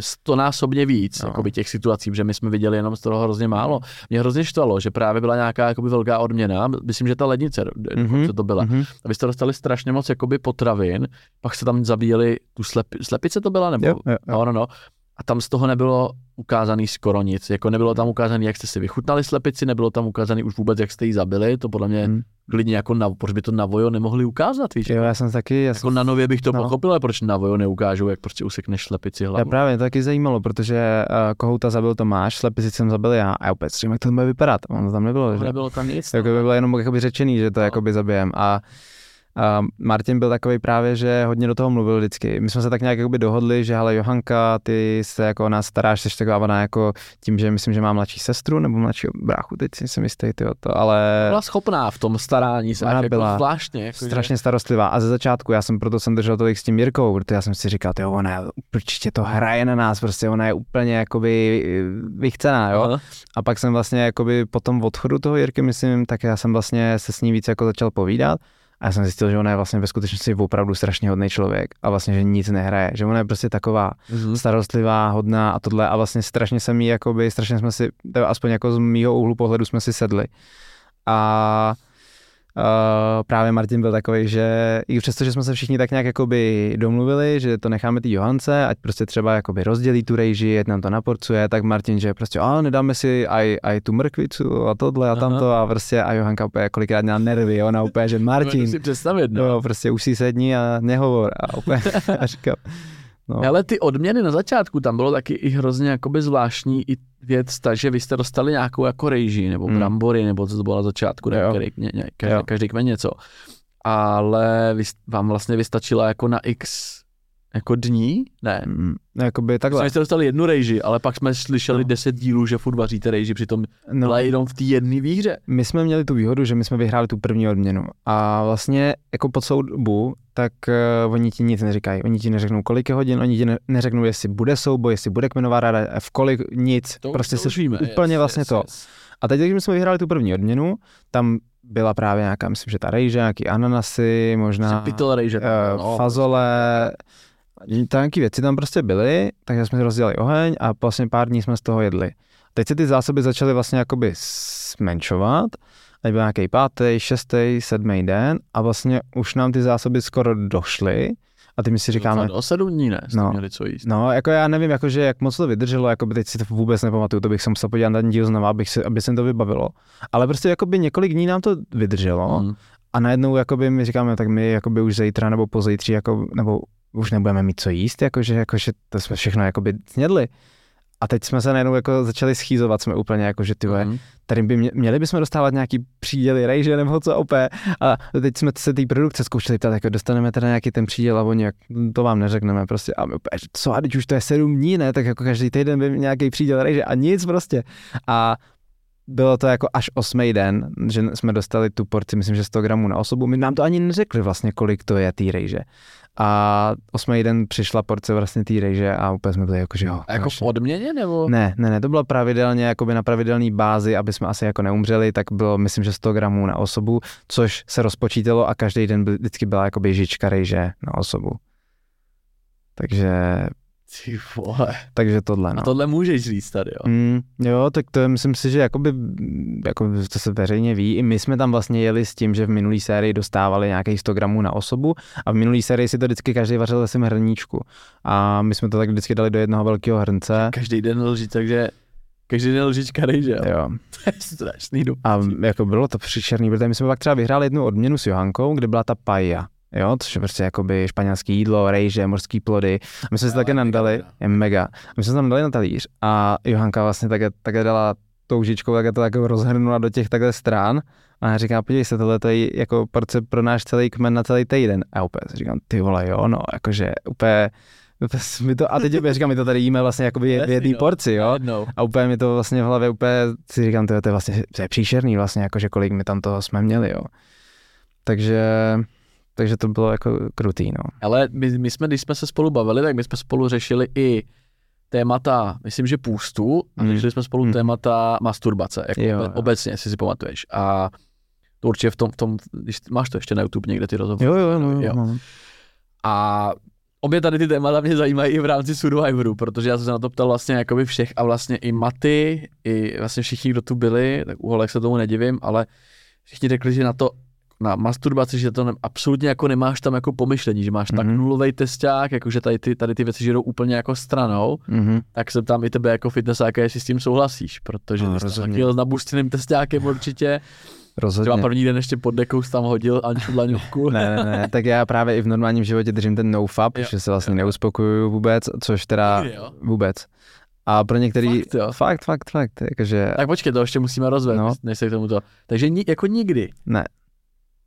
stonásobně víc no. jakoby těch situací, že my jsme viděli jenom z toho hrozně málo. Mě hrozně štvalo, že právě byla nějaká jakoby velká odměna, myslím, že ta lednice, mm-hmm. co to byla. Mm-hmm. A vy jste dostali strašně moc jakoby potravin, pak se tam zabíjeli tu slepi, slepice to byla, nebo? Jo, jo, jo. No, no, no a tam z toho nebylo ukázaný skoro nic. Jako nebylo tam ukázaný, jak jste si vychutnali slepici, nebylo tam ukázaný už vůbec, jak jste ji zabili. To podle mě hmm. klidně jako na, proč by to na Vojo nemohli ukázat, víš? Jo, já jsem taky. Já jako jsem... na nově bych to no. pochopil, ale proč na Vojo neukážou, jak prostě usekneš slepici hlavu. Já právě to taky zajímalo, protože uh, kohouta zabil Tomáš, slepici jsem zabil já a já opět jak to bude vypadat. Ono tam nebylo. že? Nebylo tam nic. Jako by no. bylo jenom jakoby řečený, že to no. jakoby zabijem. A a Martin byl takový právě, že hodně do toho mluvil vždycky. My jsme se tak nějak jakoby dohodli, že ale Johanka, ty se jako o nás staráš, jsi taková ona jako tím, že myslím, že má mladší sestru nebo mladší bráchu, teď si jsem jistý, ty to, ale... Byla schopná v tom starání se, ona jako byla zvláštně. Jako strašně že... starostlivá a ze začátku, já jsem proto jsem držel tolik s tím Jirkou, protože já jsem si říkal, jo, ona je, určitě to hraje na nás, prostě ona je úplně jakoby vychcená, jo. Aha. A pak jsem vlastně jakoby po tom odchodu toho Jirky, myslím, tak já jsem vlastně se s ní víc jako začal povídat a já jsem zjistil, že ona je vlastně ve skutečnosti opravdu strašně hodný člověk a vlastně, že nic nehraje, že ona je prostě taková mm-hmm. starostlivá, hodná a tohle a vlastně strašně se mi jakoby, strašně jsme si, aspoň jako z mýho úhlu pohledu jsme si sedli. A právě Martin byl takový, že i přesto, že jsme se všichni tak nějak jakoby domluvili, že to necháme ty Johance, ať prostě třeba jakoby rozdělí tu rejži, ať nám to naporcuje, tak Martin, že prostě a nedáme si aj, aj tu mrkvicu a tohle a Aha. tamto a prostě a Johanka úplně kolikrát měla nervy, ona úplně, že <laughs> Martin, si představit, no. no. prostě už si sedni a nehovor a úplně <laughs> a říkal, No. Ale ty odměny na začátku, tam bylo taky i hrozně jakoby zvláštní i věc, takže vy jste dostali nějakou jako rejži, nebo mm. brambory, nebo co to bylo na začátku, ne, každý, ně, každý, každý kmen něco. Ale vy, vám vlastně vystačila jako na x jako dní? Ne. Mm, jakoby takhle. My jste dostali jednu rejži, ale pak jsme slyšeli no. deset dílů, že furt vaříte rejži, přitom no. byla jenom v té jedné výhře. My jsme měli tu výhodu, že my jsme vyhráli tu první odměnu a vlastně jako po celou dobu, tak uh, oni ti nic neříkají. Oni ti neřeknou, kolik je hodin, oni ti ne- neřeknou, jestli bude souboj, jestli bude kmenová rada, v kolik, nic. To, prostě to víme, úplně yes, vlastně yes, to. Yes. A teď, když jsme vyhráli tu první odměnu, tam byla právě nějaká, myslím, že ta rejže, nějaký ananasy, možná Pytel rejže, uh, no, fazole, nějaké věci tam prostě byly, takže jsme rozdělali oheň a vlastně pár dní jsme z toho jedli. Teď se ty zásoby začaly vlastně jakoby zmenšovat, teď byl nějaký pátý, šestý, sedmý den a vlastně už nám ty zásoby skoro došly, a ty mi si říkáme... O sedm dní ne, no, měli co jíst. No, jako já nevím, jakože jak moc to vydrželo, jako by teď si to vůbec nepamatuju, to bych se musel podívat na ten díl znovu, abych si, aby se to vybavilo. Ale prostě jakoby několik dní nám to vydrželo mm. a najednou jakoby my říkáme, tak my jakoby už zítra nebo pozítří, jako, nebo už nebudeme mít co jíst, jakože, jakože to jsme všechno jakoby snědli. A teď jsme se najednou jako začali schýzovat, jsme úplně jako, že ty mm. tady by mě, měli bychom dostávat nějaký příděly rejže nebo co opé. A teď jsme se té produkce zkoušeli ptát, jako dostaneme teda nějaký ten příděl a oni jak, to vám neřekneme prostě. A my úplně, co, a teď už to je sedm dní, ne, tak jako každý týden by nějaký příděl rejže a nic prostě. A bylo to jako až osmý den, že jsme dostali tu porci, myslím, že 100 gramů na osobu. My nám to ani neřekli vlastně, kolik to je té rejže. A osmý den přišla porce vlastně té rejže a úplně jsme byli jako, že jo. A jako v odměně nebo? Ne, ne, ne, to bylo pravidelně, jakoby na pravidelné bázi, aby jsme asi jako neumřeli, tak bylo myslím, že 100 gramů na osobu, což se rozpočítalo a každý den by, vždycky byla jako žička rejže na osobu. Takže ty vole. Takže tohle, no. A tohle můžeš říct tady, jo? Mm, jo, tak to je, myslím si, že jakoby, jako to se veřejně ví. I my jsme tam vlastně jeli s tím, že v minulý sérii dostávali nějakých 100 gramů na osobu a v minulý sérii si to vždycky každý vařil ve svém hrníčku. A my jsme to tak vždycky dali do jednoho velkého hrnce. Každý den lží, takže Každý den lžička že jo? jo. <laughs> to je strašný A jako bylo to příšerný, protože my jsme pak třeba vyhráli jednu odměnu s Johankou, kde byla ta paja. Jo, což je prostě jakoby španělský jídlo, rejže, morský plody. A my jsme si také nadali, je mega. My jsme se tam dali na talíř a Johanka vlastně také, také dala tou žičkou, také to jako rozhrnula do těch takhle strán. A já říkám, podívej se, tohle je jako porce pro náš celý kmen na celý týden. A úplně si říkám, ty vole, jo, no, jakože úplně, <laughs> my to, a teď já říkám, my to tady jíme vlastně jako v jedné no. porci, jo. A úplně mi to vlastně v hlavě úplně si říkám, to je, to je vlastně to je příšerný vlastně, jakože kolik my tam toho jsme měli, jo. Takže takže to bylo jako krutý, no. Ale my, my jsme, když jsme se spolu bavili, tak my jsme spolu řešili i témata, myslím, že půstu, a mm. řešili jsme spolu mm. témata masturbace, jako jo, jo. obecně, jestli si pamatuješ. A to určitě v tom, v tom, když máš to ještě na YouTube někde ty rozhovory. Jo, jo, no, jo. jo. A Obě tady ty témata mě zajímají i v rámci Survivoru, protože já jsem se na to ptal vlastně jakoby všech a vlastně i Maty, i vlastně všichni, kdo tu byli, tak u holek se tomu nedivím, ale všichni řekli, že na to na masturbaci, že to ne, absolutně jako nemáš tam jako pomyšlení, že máš mm-hmm. tak mhm. nulový testák, jakože tady ty, tady ty věci že jdou úplně jako stranou, mm-hmm. tak se tam i tebe jako fitnessáka, jestli s tím souhlasíš, protože no, ty jsi taky s nabustěným testákem určitě, Rozhodně. Třeba první den ještě pod dekou tam hodil Anču Dlaňovku. ne, ne, ne, tak já právě i v normálním životě držím ten nofap, že se vlastně jo. neuspokojuju vůbec, což teda vůbec. A pro některý, fakt, jo. fakt, fakt, fakt, jakože... Tak počkej, to ještě musíme rozvést, no. než se k tomuto. Takže ni, jako nikdy. Ne,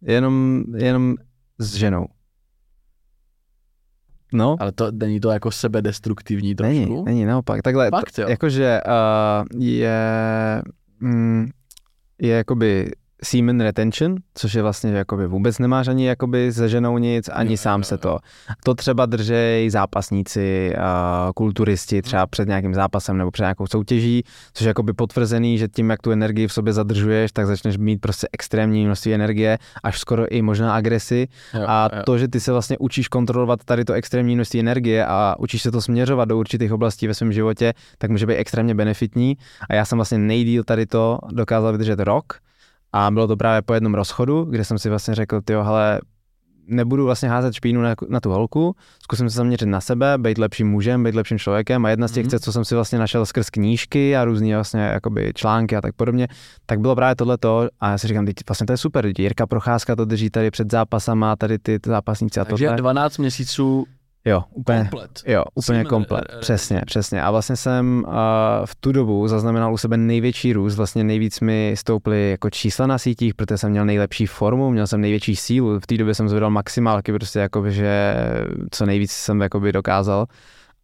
jenom, jenom s ženou. No. Ale to není to jako sebedestruktivní trošku? Není, není, naopak. Takhle, Fakt, jo. jakože uh, je, mm, je jakoby semen retention, což je vlastně, že jakoby vůbec nemáš ani jakoby se ženou nic, ani jo, sám jo, se to. To třeba držej zápasníci, uh, kulturisti třeba před nějakým zápasem nebo před nějakou soutěží, což je jakoby potvrzený, že tím, jak tu energii v sobě zadržuješ, tak začneš mít prostě extrémní množství energie, až skoro i možná agresi. Jo, a jo. to, že ty se vlastně učíš kontrolovat tady to extrémní množství energie a učíš se to směřovat do určitých oblastí ve svém životě, tak může být extrémně benefitní. A já jsem vlastně nejdíl tady to dokázal vydržet rok, a bylo to právě po jednom rozchodu, kde jsem si vlastně řekl, ty hele, nebudu vlastně házet špínu na, na tu holku, zkusím se zaměřit na sebe, být lepším mužem, být lepším člověkem a jedna z těch mm-hmm. cest, co jsem si vlastně našel skrz knížky a různé vlastně jakoby články a tak podobně, tak bylo právě tohleto a já si říkám, teď vlastně to je super, Jirka Procházka to drží tady před zápasama, tady ty, zápasníci a to. Takže 12 měsíců Jo, úplně, komplet. Jo, úplně komplet, r- r- přesně, přesně. A vlastně jsem uh, v tu dobu zaznamenal u sebe největší růst, vlastně nejvíc mi stouply jako čísla na sítích, protože jsem měl nejlepší formu, měl jsem největší sílu, v té době jsem zvedal maximálky, prostě jakoby, že co nejvíc jsem jakoby dokázal.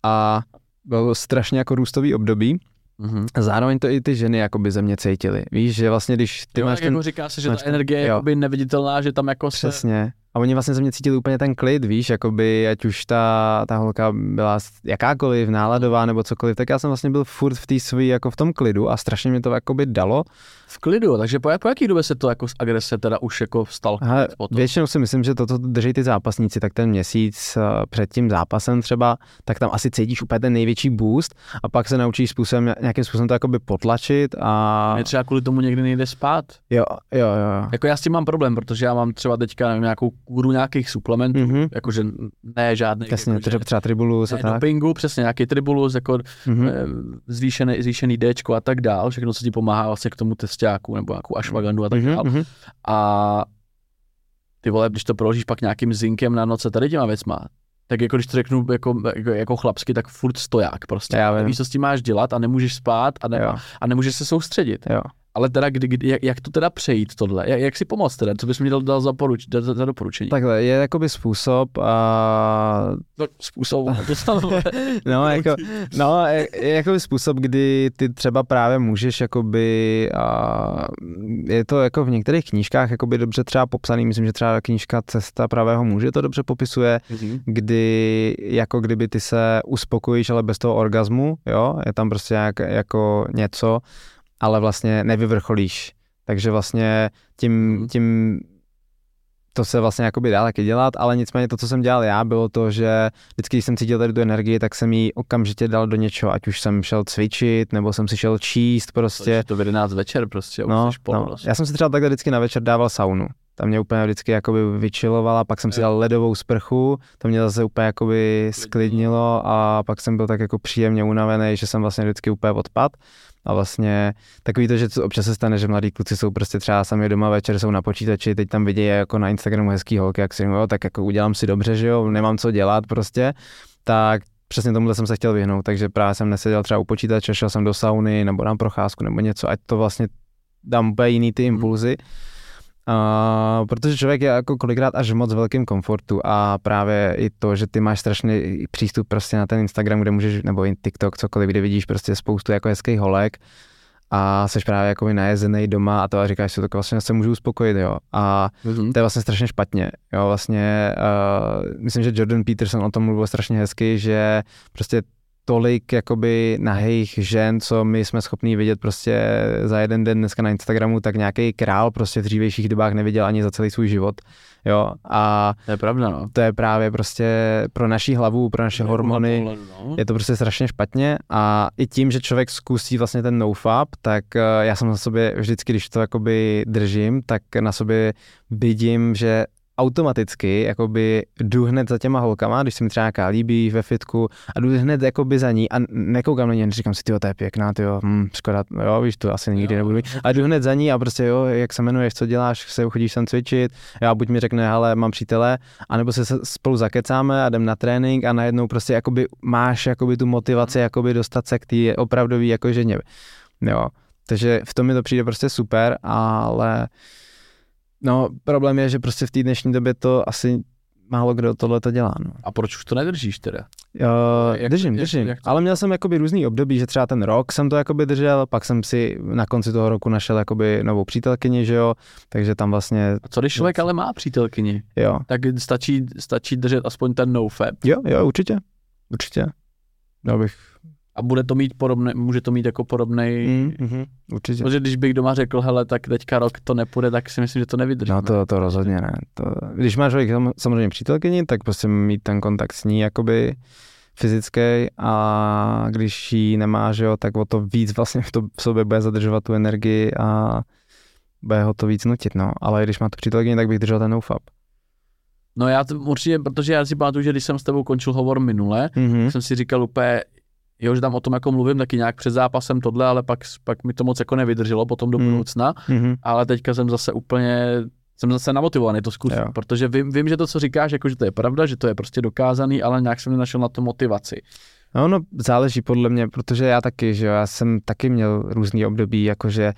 A bylo strašně jako růstový období, Mm-hmm. Zároveň to i ty ženy jakoby ze mě cítily. Víš, že vlastně když ty jo, máš ten... Jako říká se, že ta energie je jakoby neviditelná, že tam jako Přesně. Se... A oni vlastně ze mě cítili úplně ten klid, víš, jakoby ať už ta, ta holka byla jakákoliv náladová nebo cokoliv, tak já jsem vlastně byl furt v té své, jako v tom klidu a strašně mi to jakoby dalo. V klidu, takže po, po jaký době se to jako z agrese teda už jako vstal? většinou si myslím, že toto drží ty zápasníci, tak ten měsíc uh, před tím zápasem třeba, tak tam asi cítíš úplně ten největší boost a pak se naučíš způsobem, nějakým způsobem to jakoby potlačit a... Mě třeba kvůli tomu někdy nejde spát. Jo, jo, jo. Jako já s tím mám problém, protože já mám třeba teďka nějakou kůru nějakých suplementů, mm-hmm. jakože ne žádný. Jasně, jako, třeba, třeba tribulus a tak. Dopingu, přesně, nějaký tribulus, jako mm-hmm. zvýšený, zvýšený Dčko a tak dál, všechno, co ti pomáhá vlastně k tomu testáku nebo nějakou ashwagandu a tak mm-hmm. dál. Mhm. A ty vole, když to proložíš pak nějakým zinkem na noce tady těma věcma, tak jako když to řeknu jako, jako, jako chlapsky, tak furt stoják prostě. Já Víš, co s tím máš dělat a nemůžeš spát a, ne, a nemůžeš se soustředit. Jo. Ale teda, kdy, kdy, jak, jak to teda přejít tohle? Jak, jak si pomoct teda? Co bys mi dal, dal za, poruč, za, za doporučení? Takhle, je jakoby způsob a... No, způsob, <laughs> no, <laughs> jako, no, je, je jakoby způsob, kdy ty třeba právě můžeš jakoby, a, je to jako v některých knížkách jakoby dobře třeba popsaný, myslím, že třeba knížka Cesta pravého muže to dobře popisuje, mm-hmm. kdy jako kdyby ty se uspokojíš, ale bez toho orgazmu, jo, je tam prostě jak, jako něco, ale vlastně nevyvrcholíš. Takže vlastně tím, mhm. tím to se vlastně jakoby dá taky dělat, ale nicméně to, co jsem dělal já, bylo to, že vždycky, když jsem cítil tady tu energii, tak jsem ji okamžitě dal do něčeho, ať už jsem šel cvičit, nebo jsem si šel číst prostě. To v 11 večer prostě, no, no. Prostě. Já jsem si třeba takhle vždycky na večer dával saunu. Tam mě úplně vždycky jakoby vyčilovala, pak jsem si dal ledovou sprchu, to mě zase úplně jakoby sklidnilo a pak jsem byl tak jako příjemně unavený, že jsem vlastně vždycky úplně odpad. A vlastně takový to, že občas se stane, že mladí kluci jsou prostě třeba sami doma večer, jsou na počítači, teď tam vidějí jako na Instagramu hezký holky, jak si jo, tak jako udělám si dobře, že jo, nemám co dělat prostě, tak přesně tomuhle jsem se chtěl vyhnout, takže právě jsem neseděl třeba u počítače, šel jsem do sauny nebo na procházku nebo něco, ať to vlastně dám úplně jiný ty impulzy. Hmm Uh, protože člověk je jako kolikrát až v moc velkým komfortu a právě i to, že ty máš strašný přístup prostě na ten Instagram, kde můžeš, nebo i TikTok, cokoliv, kde vidíš prostě spoustu jako hezkých holek a jsi právě jako najezený doma a to a říkáš si, tak vlastně se můžu uspokojit, jo. A mm-hmm. to je vlastně strašně špatně, jo. Vlastně uh, myslím, že Jordan Peterson o tom mluvil strašně hezky, že prostě tolik jakoby nahých žen, co my jsme schopní vidět prostě za jeden den dneska na Instagramu, tak nějaký král prostě v dřívějších dobách neviděl ani za celý svůj život. Jo, a to je pravda, no. To je právě prostě pro naší hlavu, pro naše hormony, pohledu, no. je to prostě strašně špatně a i tím, že člověk zkusí vlastně ten nofap, tak uh, já jsem na sobě vždycky, když to jakoby držím, tak na sobě vidím, že automaticky jakoby jdu hned za těma holkama, když se mi třeba nějaká líbí ve fitku a jdu hned jakoby za ní a nekoukám na ní, říkám si, tyjo, to je pěkná, tyjo, hm, škoda, jo, víš, to asi nikdy jo, nebudu mít. A jdu hned za ní a prostě, jo, jak se jmenuješ, co děláš, se chodíš sem cvičit, já buď mi řekne, ale mám přítele, anebo se spolu zakecáme a jdem na trénink a najednou prostě jakoby máš jakoby tu motivaci jakoby dostat se k té opravdový jako ženě. Jo, takže v tom mi to přijde prostě super, ale No, problém je, že prostě v té dnešní době to asi málo kdo tohle to dělá. No. A proč už to nedržíš teda? Jo, jak, držím, jak, držím. Jak to... Ale měl jsem jakoby různý období, že třeba ten rok jsem to jakoby držel, pak jsem si na konci toho roku našel jakoby novou přítelkyni, že jo, takže tam vlastně... A co když člověk ale má přítelkyni? Jo. Tak stačí, stačí držet aspoň ten nofap. Jo, jo, určitě. Určitě. Já bych a bude to mít podobný, může to mít jako podobný. Mm, mm, určitě. Protože když bych doma řekl, hele, tak teďka rok to nepůjde, tak si myslím, že to nevydrží. No to, to rozhodně ne. To, když máš člověk samozřejmě přítelkyni, tak prostě mít ten kontakt s ní jakoby fyzický a když ji nemáš, jo, tak o to víc vlastně v, to, v sobě bude zadržovat tu energii a bude ho to víc nutit, no. Ale když má tu přítelkyni, tak bych držel ten nofap. No já to určitě, protože já si pamatuju, že když jsem s tebou končil hovor minule, mm-hmm. jsem si říkal úplně, jo, že tam o tom jako mluvím taky nějak před zápasem tohle, ale pak, pak mi to moc jako nevydrželo potom do mhm. budoucna, mm-hmm. ale teďka jsem zase úplně, jsem zase namotivovaný to zkusit, jo. protože vím, vím, že to, co říkáš, jako, že to je pravda, že to je prostě dokázaný, ale nějak jsem nenašel na to motivaci. No, no, záleží podle mě, protože já taky, že jo, já jsem taky měl různý období, jakože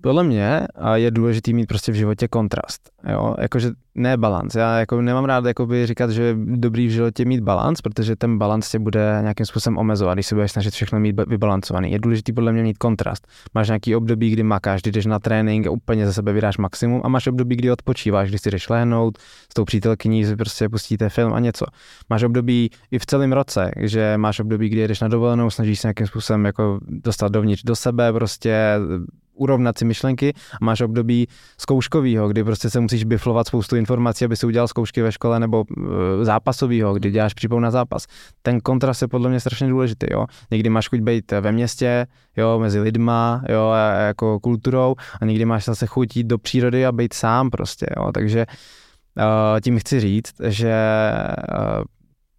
podle mě je důležitý mít prostě v životě kontrast. Jo? Jakože ne balans. Já jako nemám rád jakoby říkat, že je dobrý v životě mít balans, protože ten balans tě bude nějakým způsobem omezovat, když se budeš snažit všechno mít vybalancovaný. Je důležitý podle mě mít kontrast. Máš nějaký období, kdy makáš, kdy jdeš na trénink a úplně ze sebe vydáš maximum a máš období, kdy odpočíváš, kdy si jdeš lehnout, s tou přítelkyní si prostě pustíte film a něco. Máš období i v celém roce, že máš období, kdy jdeš na dovolenou, snažíš se nějakým způsobem jako dostat dovnitř do sebe, prostě urovnat si myšlenky a máš období zkouškového, kdy prostě se musíš biflovat spoustu informací, aby si udělal zkoušky ve škole, nebo e, zápasového, kdy děláš přípravu na zápas. Ten kontrast je podle mě strašně důležitý. Jo? Někdy máš chuť být ve městě, jo, mezi lidma, jo, jako kulturou a někdy máš zase chuť jít do přírody a být sám prostě, jo, takže uh, tím chci říct, že uh,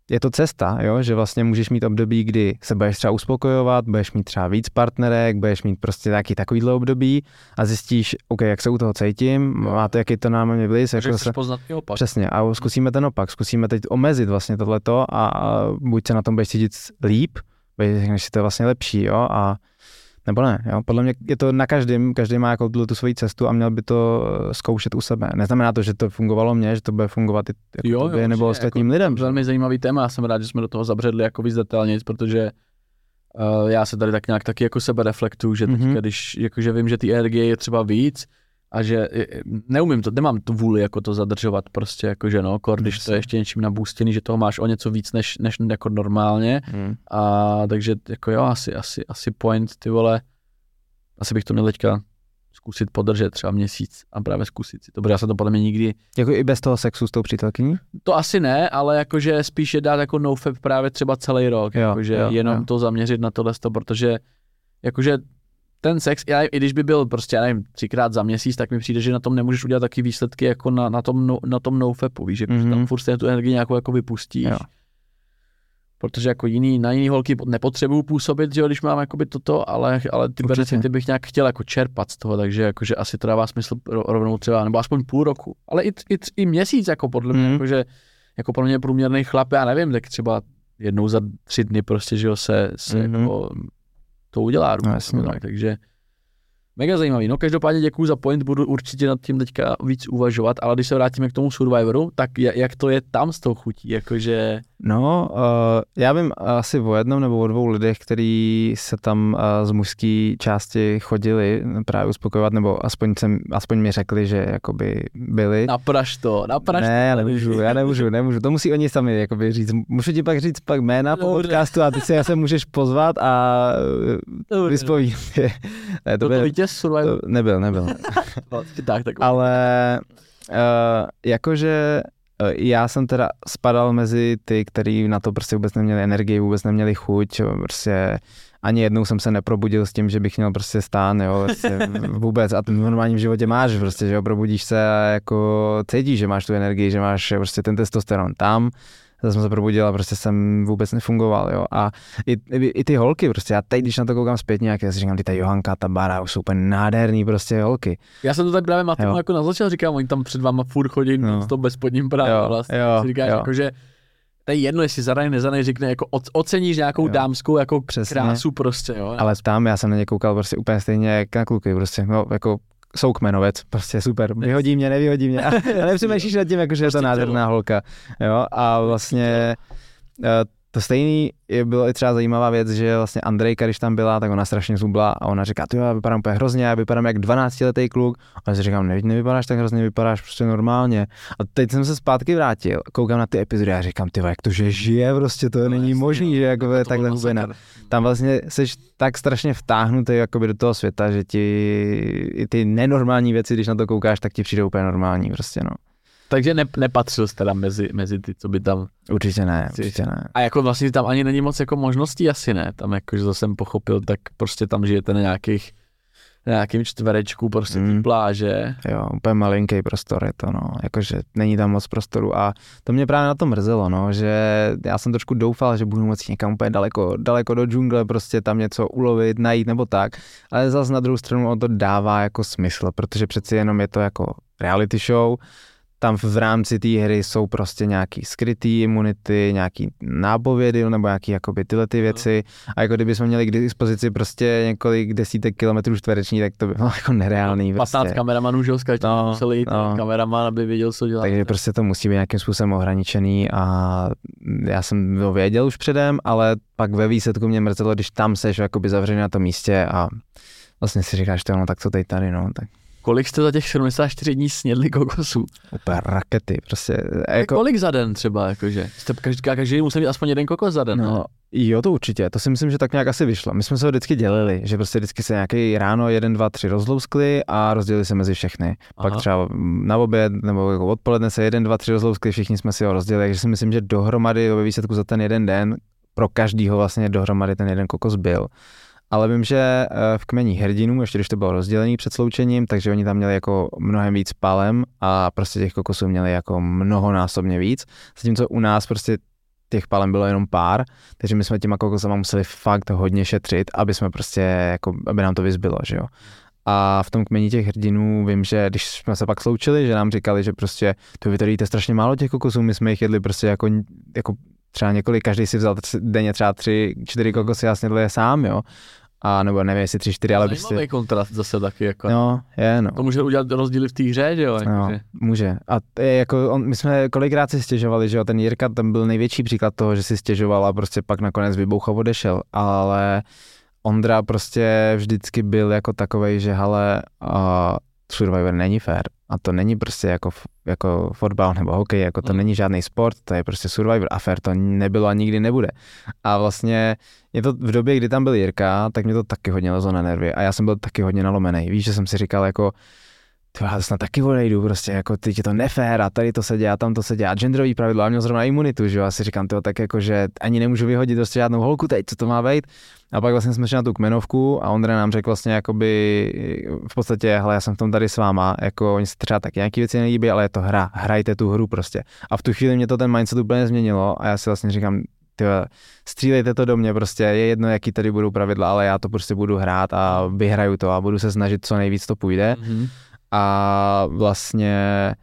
je to cesta, jo? že vlastně můžeš mít období, kdy se budeš třeba uspokojovat, budeš mít třeba víc partnerek, budeš mít prostě taky takovýhle období a zjistíš, OK, jak se u toho cítím, máte jaký to na mě vliv. Jako se... poznat i opak. Přesně, a zkusíme ten opak, zkusíme teď omezit vlastně tohleto a, a buď se na tom budeš cítit líp, než si to vlastně lepší, jo, a nebo ne, jo? Podle mě je to na každém, každý má jako tu svoji cestu a měl by to eh, zkoušet u sebe. Neznamená to, že to fungovalo mně, že to bude fungovat i jako jo, tobě, jo, nebo ostatním jako, lidem. Velmi zajímavý téma, já jsem rád, že jsme do toho zabředli jako víc detailně, protože uh, já se tady tak nějak taky jako sebe reflektuju, že teďka, mm-hmm. když jakože vím, že ty energie je třeba víc, a že neumím to, nemám tu vůli jako to zadržovat prostě jakože no, kor, když to je ještě něčím nabůstěný, že toho máš o něco víc než, než jako normálně hmm. a takže jako jo, asi, asi, asi point, ty vole, asi bych to měl teďka zkusit podržet třeba měsíc a právě zkusit si to, protože já jsem to podle mě nikdy... Jako i bez toho sexu s tou přítelkyní? To asi ne, ale jakože spíš je dát jako nofap právě třeba celý rok, jo, jakože jo, jenom jo. to zaměřit na tohle, protože jakože ten sex, já, i když by byl prostě, já nevím, třikrát za měsíc, tak mi přijde, že na tom nemůžeš udělat taky výsledky jako na, na tom, no, na tom nofapu, víš, že mm-hmm. tam furt tu energii nějakou jako vypustíš. Jo. Protože jako jiný, na jiný holky nepotřebuju působit, že jo, když mám jakoby toto, ale, ale ty berci, ty bych nějak chtěl jako čerpat z toho, takže jakože asi to dává smysl rovnou třeba, nebo aspoň půl roku, ale i, i, i měsíc jako podle mě, mm. jakože, jako pro mě průměrný chlap, já nevím, tak třeba jednou za tři dny prostě, že jo, se, se mm-hmm. jako to udělá. No, jasně, tak, takže mega zajímavý. No každopádně děkuji za point, budu určitě nad tím teďka víc uvažovat, ale když se vrátíme k tomu Survivoru, tak jak to je tam s tou chutí, jakože... No, uh, já vím asi o jednom nebo o dvou lidech, kteří se tam uh, z mužské části chodili právě uspokojovat, nebo aspoň, jsem, aspoň mi řekli, že jakoby byli. Napraž to, napraž Ne, já nemůžu, já nemůžu, nemůžu, to musí oni sami jakoby říct. Můžu ti pak říct pak jména po Dobře. podcastu a ty se se můžeš pozvat a vyspovídat. ne, to, to, byl, to vítěz Survivor? Nebyl, nebyl. <laughs> no, tak, tak. Ale uh, jakože Eh, já jsem teda spadal mezi ty, kteří na to prostě vůbec neměli energii, vůbec neměli chuť, prostě ani jednou jsem se neprobudil s tím, že bych měl prostě stán, jo, prostě <laughs> vůbec a v normálním životě máš prostě, že jo, probudíš se a jako cítíš, že máš tu energii, že máš prostě ten testosteron tam, zase jsem se probudil a prostě jsem vůbec nefungoval, jo. A i, i, i ty holky, prostě já teď, když na to koukám zpětně, jak já si říkám, ty ta Johanka, ta Bara, už jsou úplně nádherný prostě holky. Já jsem to tak právě Matem jako naznačil, říkám, oni tam před váma furt chodí no. to bez spodním právě jo, vlastně. Jo, si říkáš, jo. jako, že to je jedno, jestli zadaný, nezadaný, řekne, jako oceníš nějakou jo. dámskou jako Přesně. krásu prostě, jo. Ale tam já jsem na ně koukal prostě úplně stejně jak na kluky, prostě, no, jako jsou kmenovec, prostě super, vyhodí mě, nevyhodí mě. <laughs> A nepřemýšlíš nad tím, jako, že je to prostě nádherná holka. Jo? A vlastně eh, to stejný je, bylo i třeba zajímavá věc, že vlastně Andrejka, když tam byla, tak ona strašně zubla a ona říká, ty já vypadám úplně hrozně, já vypadám jak 12 letý kluk. A já si říkám, ne, nevypadáš tak hrozně, vypadáš prostě normálně. A teď jsem se zpátky vrátil, koukám na ty epizody a říkám, ty jak to, že žije, prostě to no, není jasný, možný, že jako je takhle hubená. Tam vlastně jsi tak strašně vtáhnutý jakoby do toho světa, že ti i ty nenormální věci, když na to koukáš, tak ti přijde úplně normální prostě, no. Takže ne, nepatřil jsi teda mezi, mezi ty, co by tam... Určitě ne, určitě ne. A jako vlastně tam ani není moc jako možností asi ne, tam jakože to jsem pochopil, tak prostě tam žijete na nějakých na nějakým čtverečku prostě mm. pláže. Jo, úplně malinký prostor je to, no, jakože není tam moc prostoru a to mě právě na to mrzelo, no, že já jsem trošku doufal, že budu moci někam úplně daleko, daleko do džungle, prostě tam něco ulovit, najít nebo tak, ale zase na druhou stranu on to dává jako smysl, protože přeci jenom je to jako reality show, tam v rámci té hry jsou prostě nějaký skrytý imunity, nějaký nápovědy nebo nějaký jakoby tyhle ty věci a jako kdyby jsme měli k dispozici prostě několik desítek kilometrů čtvereční, tak to by bylo jako nereálný. 15 prostě. kameramanů, že každý no, musel jít no. kameraman, aby věděl, co dělá. Takže prostě to musí být nějakým způsobem ohraničený a já jsem to věděl už předem, ale pak ve výsledku mě mrzelo, když tam seš jakoby zavřený na tom místě a vlastně si říkáš, to no tak co teď tady, no, tak Kolik jste za těch 74 dní snědli kokosů? Úplně rakety, prostě. Jako... Kolik za den třeba, jakože? Jste každý, každý musel mít aspoň jeden kokos za den, No, ne? jo, to určitě, to si myslím, že tak nějak asi vyšlo. My jsme se ho vždycky dělili, že prostě vždycky se nějaký ráno jeden, dva, tři rozlouskli a rozdělili se mezi všechny. Aha. Pak třeba na oběd nebo jako odpoledne se jeden, dva, tři rozlouskli, všichni jsme si ho rozdělili, takže si myslím, že dohromady ve výsledku za ten jeden den pro každýho vlastně dohromady ten jeden kokos byl ale vím, že eh, v kmení hrdinů, ještě když to bylo rozdělený před sloučením, takže oni tam měli jako mnohem víc palem a prostě těch kokosů měli jako mnohonásobně víc, zatímco u nás prostě těch palem bylo jenom pár, takže my jsme těma kokosama museli fakt hodně šetřit, aby jsme prostě, jako, aby nám to vyzbylo, že jo. A v tom kmení těch hrdinů vím, že když jsme se pak sloučili, že nám říkali, že prostě to vy tady jíte strašně málo těch kokosů, my jsme jich jedli prostě jako, jako třeba několik, každý si vzal denně třeba tři, čtyři kokosy a snědl je sám, jo a nebo nevím, jestli tři, čtyři, ale bych si... kontrast zase taky, jako. No, je, no. To může udělat rozdíly v té hře, že jo? Jako, no, že... může. A je, jako on, my jsme kolikrát si stěžovali, že jo, ten Jirka tam byl největší příklad toho, že si stěžoval a prostě pak nakonec vybouchal odešel, ale Ondra prostě vždycky byl jako takovej, že hele, uh, Survivor není fair. A to není prostě jako, jako fotbal nebo hokej, jako to mm. není žádný sport, to je prostě Survivor a fair to nebylo a nikdy nebude. A vlastně je to v době, kdy tam byl Jirka, tak mě to taky hodně lezlo na nervy a já jsem byl taky hodně nalomený. Víš, že jsem si říkal jako, to já snad taky odejdu, prostě jako teď je to nefér a tady to se dělá, tam to se dělá, genderový pravidlo, a měl zrovna imunitu, že jo, a si říkám, to tak jako, že ani nemůžu vyhodit prostě žádnou holku teď, co to má být. A pak vlastně jsme šli na tu kmenovku a Ondra nám řekl vlastně jakoby v podstatě, hele, já jsem v tom tady s váma, jako oni se třeba tak nějaký věci nelíbí, ale je to hra, hrajte tu hru prostě. A v tu chvíli mě to ten mindset úplně změnilo a já si vlastně říkám, tyhle, střílejte to do mě prostě, je jedno, jaký tady budou pravidla, ale já to prostě budu hrát a vyhraju to a budu se snažit co nejvíc to půjde. Mm-hmm a vlastně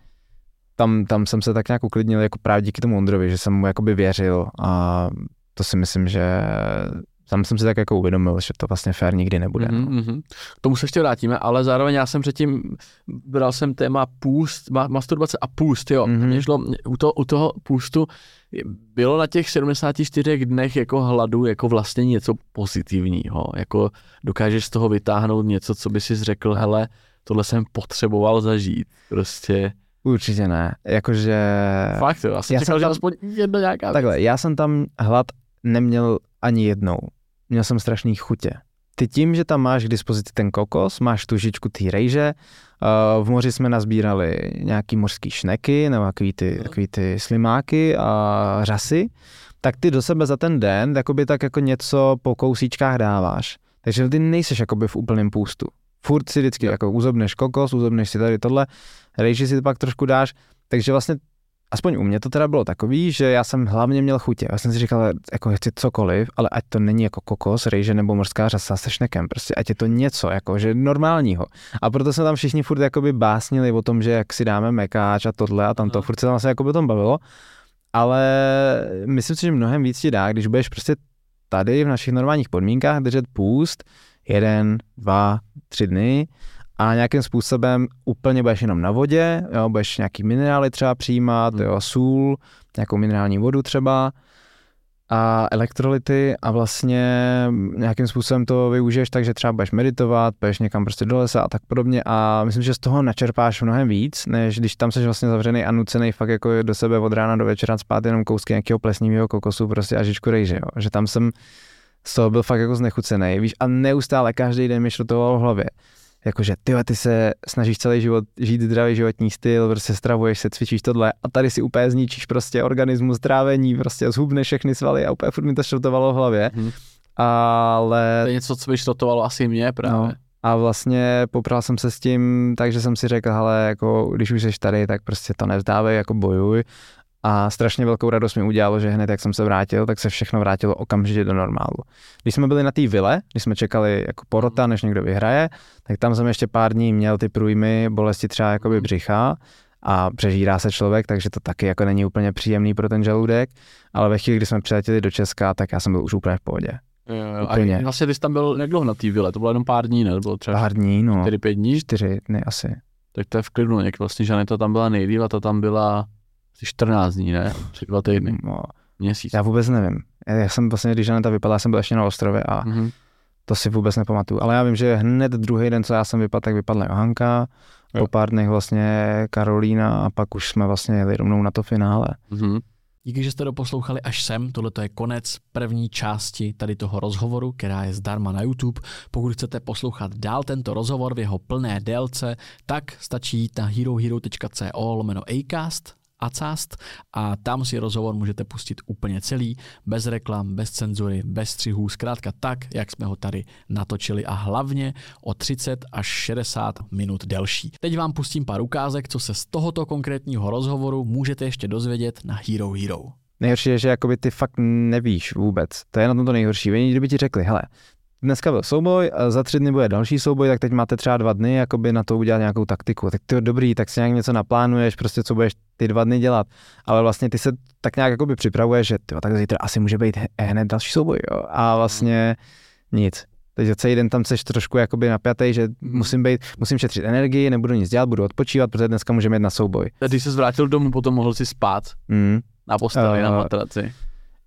tam, tam jsem se tak nějak uklidnil jako právě díky tomu Ondrovi, že jsem mu jakoby věřil a to si myslím, že Sám jsem si tak jako uvědomil, že to vlastně fér nikdy nebude. Mm-hmm. No. K tomu se ještě vrátíme, ale zároveň já jsem předtím, bral jsem téma půst, masturbace a půst, jo. Mm-hmm. Mě šlo, u, to, u toho půstu bylo na těch 74 dnech jako hladu jako vlastně něco pozitivního, jako dokážeš z toho vytáhnout něco, co by si řekl, hele, tohle jsem potřeboval zažít, prostě. Určitě ne, jakože... Fakt jo, já jsem já čekal, jsem tam, že aspoň jedno nějaká Takhle, věc. já jsem tam hlad neměl ani jednou. Měl jsem strašný chutě. Ty tím, že tam máš k dispozici ten kokos, máš tu žičku té rejže, v moři jsme nazbírali nějaký mořský šneky nebo takový ty, takový ty slimáky a řasy, tak ty do sebe za ten den jakoby tak jako něco po kousíčkách dáváš. Takže ty nejseš jakoby v úplném půstu. Furt si vždycky jako uzobneš kokos, uzobneš si tady tohle, rejži si to pak trošku dáš, takže vlastně aspoň u mě to teda bylo takový, že já jsem hlavně měl chutě. Já jsem si říkal, jako chci cokoliv, ale ať to není jako kokos, rejže nebo mořská řasa se šnekem, prostě ať je to něco, jako že normálního. A proto jsme tam všichni furt jakoby básnili o tom, že jak si dáme mekáč a tohle a tamto, no. furt se tam vlastně jako o tom bavilo. Ale myslím si, že mnohem víc ti dá, když budeš prostě tady v našich normálních podmínkách držet půst jeden, dva, tři dny a nějakým způsobem úplně budeš jenom na vodě, jo, budeš nějaký minerály třeba přijímat, hmm. jo, sůl, nějakou minerální vodu třeba a elektrolyty a vlastně nějakým způsobem to využiješ tak, že třeba budeš meditovat, budeš někam prostě do lesa a tak podobně a myslím, že z toho načerpáš mnohem víc, než když tam jsi vlastně zavřený a nucený fakt jako do sebe od rána do večera spát jenom kousky nějakého plesnivého kokosu prostě a žičku rejže, jo. že tam jsem z toho byl fakt jako znechucený, víš, a neustále každý den mi šlo toho v hlavě jakože ty, ty se snažíš celý život žít zdravý životní styl, prostě stravuješ se, cvičíš tohle a tady si úplně zničíš prostě organismus, trávení, prostě zhubneš všechny svaly a úplně furt mi to šrotovalo v hlavě. Hmm. Ale... To je něco, co by šrotovalo asi mě právě. No. A vlastně popral jsem se s tím, takže jsem si řekl, hele, jako když už jsi tady, tak prostě to nevzdávej, jako bojuj. A strašně velkou radost mi udělalo, že hned jak jsem se vrátil, tak se všechno vrátilo okamžitě do normálu. Když jsme byli na té vile, když jsme čekali jako porota, než někdo vyhraje, tak tam jsem ještě pár dní měl ty průjmy, bolesti třeba jakoby břicha a přežírá se člověk, takže to taky jako není úplně příjemný pro ten žaludek, ale ve chvíli, kdy jsme přiletěli do Česka, tak já jsem byl už úplně v pohodě. Jo, jo. A vlastně ty jsi tam byl dlouho na té vile? To bylo jenom pár dní, ne? bylo třeba pár dní, no. 4-5 dní? 4 dny asi. Tak to je v klidu, jak vlastně Žaneta tam byla nejdýl a ta tam byla 14 dní, ne? Tři, dva týdny. No, Měsíc. Já vůbec nevím. Já jsem vlastně, když Žaneta vypadla, jsem byl ještě na ostrově a mm-hmm. to si vůbec nepamatuju. Ale já vím, že hned druhý den, co já jsem vypadl, tak vypadla Johanka, jo. po pár dnech vlastně Karolína a pak už jsme vlastně jeli rovnou na to finále. Mm-hmm. Díky, že jste doposlouchali až sem. Tohle je konec první části tady toho rozhovoru, která je zdarma na YouTube. Pokud chcete poslouchat dál tento rozhovor v jeho plné délce, tak stačí jít na herohero.co lomeno acast Acast a tam si rozhovor můžete pustit úplně celý, bez reklam, bez cenzury, bez střihů, zkrátka tak, jak jsme ho tady natočili a hlavně o 30 až 60 minut delší. Teď vám pustím pár ukázek, co se z tohoto konkrétního rozhovoru můžete ještě dozvědět na Hero Hero. Nejhorší je, že jakoby ty fakt nevíš vůbec. To je na tom to nejhorší. Oni kdyby ti řekli, hele, dneska byl souboj, a za tři dny bude další souboj, tak teď máte třeba dva dny jakoby na to udělat nějakou taktiku. Tak ty dobrý, tak si nějak něco naplánuješ, prostě co budeš ty dva dny dělat. Ale vlastně ty se tak nějak jakoby připravuješ, že tyjo, tak zítra asi může být hned další souboj. Jo. A vlastně nic. Takže celý den tam jsi trošku jakoby napjatý, že musím být, musím šetřit energii, nebudu nic dělat, budu odpočívat, protože dneska můžeme jít na souboj. A když se vrátil domů, potom mohl si spát mm. na posteli, uh, na matraci.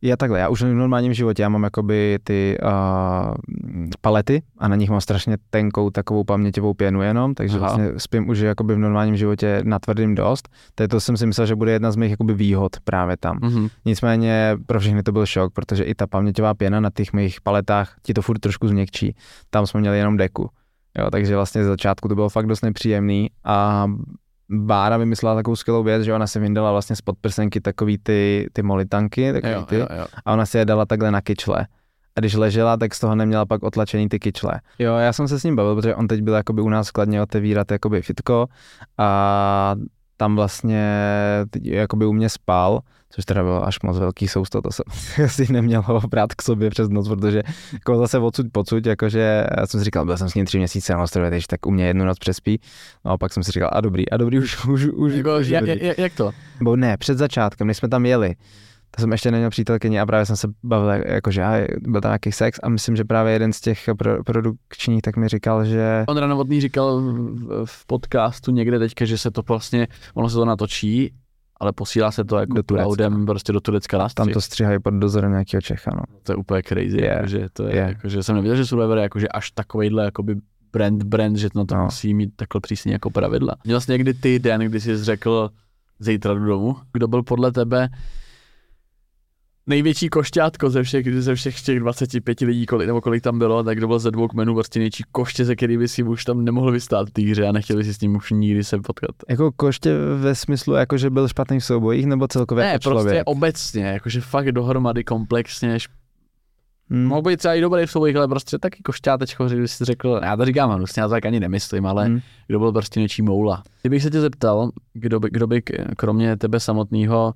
Já takhle, já už v normálním životě, já mám jakoby ty uh, palety a na nich mám strašně tenkou takovou paměťovou pěnu jenom, takže Aha. vlastně spím už jakoby v normálním životě na tvrdým dost. to jsem si myslel, že bude jedna z mých jakoby výhod právě tam. Mm-hmm. Nicméně pro všechny to byl šok, protože i ta paměťová pěna na těch mých paletách ti to furt trošku změkčí. Tam jsme měli jenom deku. Jo, takže vlastně z začátku to bylo fakt dost nepříjemný a Bára vymyslela takovou skvělou věc, že ona si vyndala vlastně spod prsenky takový ty, ty molitanky, takový jo, ty, jo, jo. a ona si je dala takhle na kyčle. A když ležela, tak z toho neměla pak otlačený ty kyčle. Jo, já jsem se s ním bavil, protože on teď byl jakoby u nás skladně otevírat jakoby fitko a tam vlastně jakoby u mě spal, což teda bylo až moc velký sousto, to jsem <laughs> si neměl ho brát k sobě přes noc, protože jako zase odsud pocud, jakože já jsem si říkal, byl jsem s ním tři měsíce na ostrově, takže tak u mě jednu noc přespí, no a pak jsem si říkal, a dobrý, a dobrý, už, už, už. Jako, jak, jak, jak, to? Bo ne, před začátkem, než jsme tam jeli, To jsem ještě neměl přítelkyni a právě jsem se bavil, jakože byl tam nějaký sex a myslím, že právě jeden z těch pro, produkčních tak mi říkal, že... On Novotný říkal v podcastu někde teďka, že se to vlastně, ono se to natočí ale posílá se to jako do cloudem prostě do Turecka na Tam to stříhají pod dozorem nějakého Čecha, no. To je úplně crazy, yeah. jakože to je, yeah. jakože jsem nevěděl, že Survivor je jakože až takovejhle jakoby brand, brand, že to, to no. musí mít takhle přísně jako pravidla. Měl jsi někdy ty den, kdy jsi řekl, zítra do domu, kdo byl podle tebe největší košťátko ze všech, ze všech těch 25 lidí, kolik, nebo kolik tam bylo, tak kdo byl ze dvou kmenů vlastně největší koště, ze by si už tam nemohl vystát v té hře a nechtěli si s ním už nikdy se potkat. Jako koště ve smyslu, jako že byl špatný v soubojích, nebo celkově ne, jako člověk? prostě obecně, jakože fakt dohromady komplexně, Hmm. Mohl být třeba i dobrý v soubojích, ale prostě taky košťátečko, když jsi řekl, já to říkám hnusně, já to tak ani nemyslím, ale hmm. kdo byl prostě něčí moula. Kdybych se tě zeptal, kdo by, kdo by kromě tebe samotného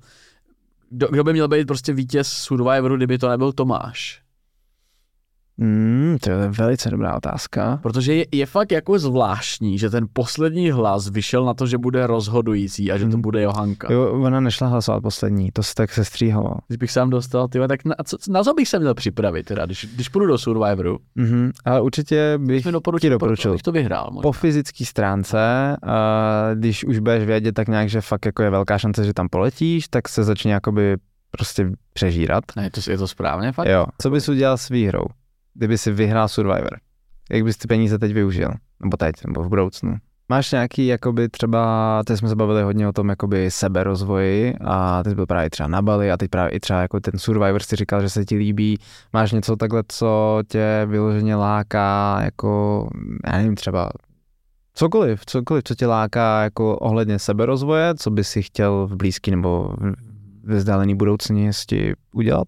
kdo, kdo by měl být prostě vítěz Survivoru, kdyby to nebyl Tomáš? Hmm, to je velice dobrá otázka. Protože je, je fakt jako zvláštní, že ten poslední hlas vyšel na to, že bude rozhodující a že to hmm. bude Johanka. Jo, ona nešla hlasovat poslední, to se tak se stříhalo. Když bych sám dostal, tyhle, tak na co, na co bych se měl připravit, teda, když, když půjdu do Survivoru? Mm-hmm, ale určitě bych doporučil, ti doporučil. Bych to vyhrál. Možná. Po fyzické stránce, a když už budeš vědět tak nějak, že fakt jako je velká šance, že tam poletíš, tak se začne jakoby prostě přežírat. Ne, to, je to správně fakt? Jo. Co bys udělal s výhrou? Kdyby si vyhrál Survivor? Jak bys ty peníze teď využil? Nebo teď, nebo v budoucnu? Máš nějaký, jakoby třeba, teď jsme se bavili hodně o tom jakoby seberozvoji a teď byl právě třeba na Bali a teď právě i třeba jako ten Survivor si říkal, že se ti líbí. Máš něco takhle, co tě vyloženě láká, jako, já nevím, třeba cokoliv, cokoliv, co tě láká jako ohledně seberozvoje, co by si chtěl v blízký nebo ve vzdálené budoucnosti udělat?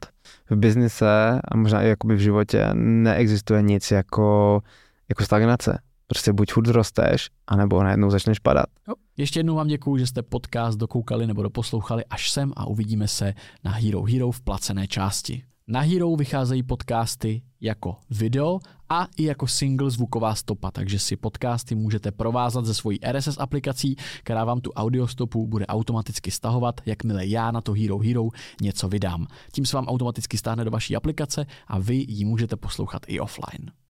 V biznise a možná i jakoby v životě neexistuje nic jako, jako stagnace. Prostě buď furt rosteš, anebo najednou začneš padat. Jo. Ještě jednou vám děkuji, že jste podcast dokoukali nebo doposlouchali až sem a uvidíme se na Hero Hero v placené části. Na Hero vycházejí podcasty jako video a i jako single zvuková stopa, takže si podcasty můžete provázat ze svojí RSS aplikací, která vám tu audiostopu bude automaticky stahovat, jakmile já na to Hero Hero něco vydám. Tím se vám automaticky stáhne do vaší aplikace a vy ji můžete poslouchat i offline.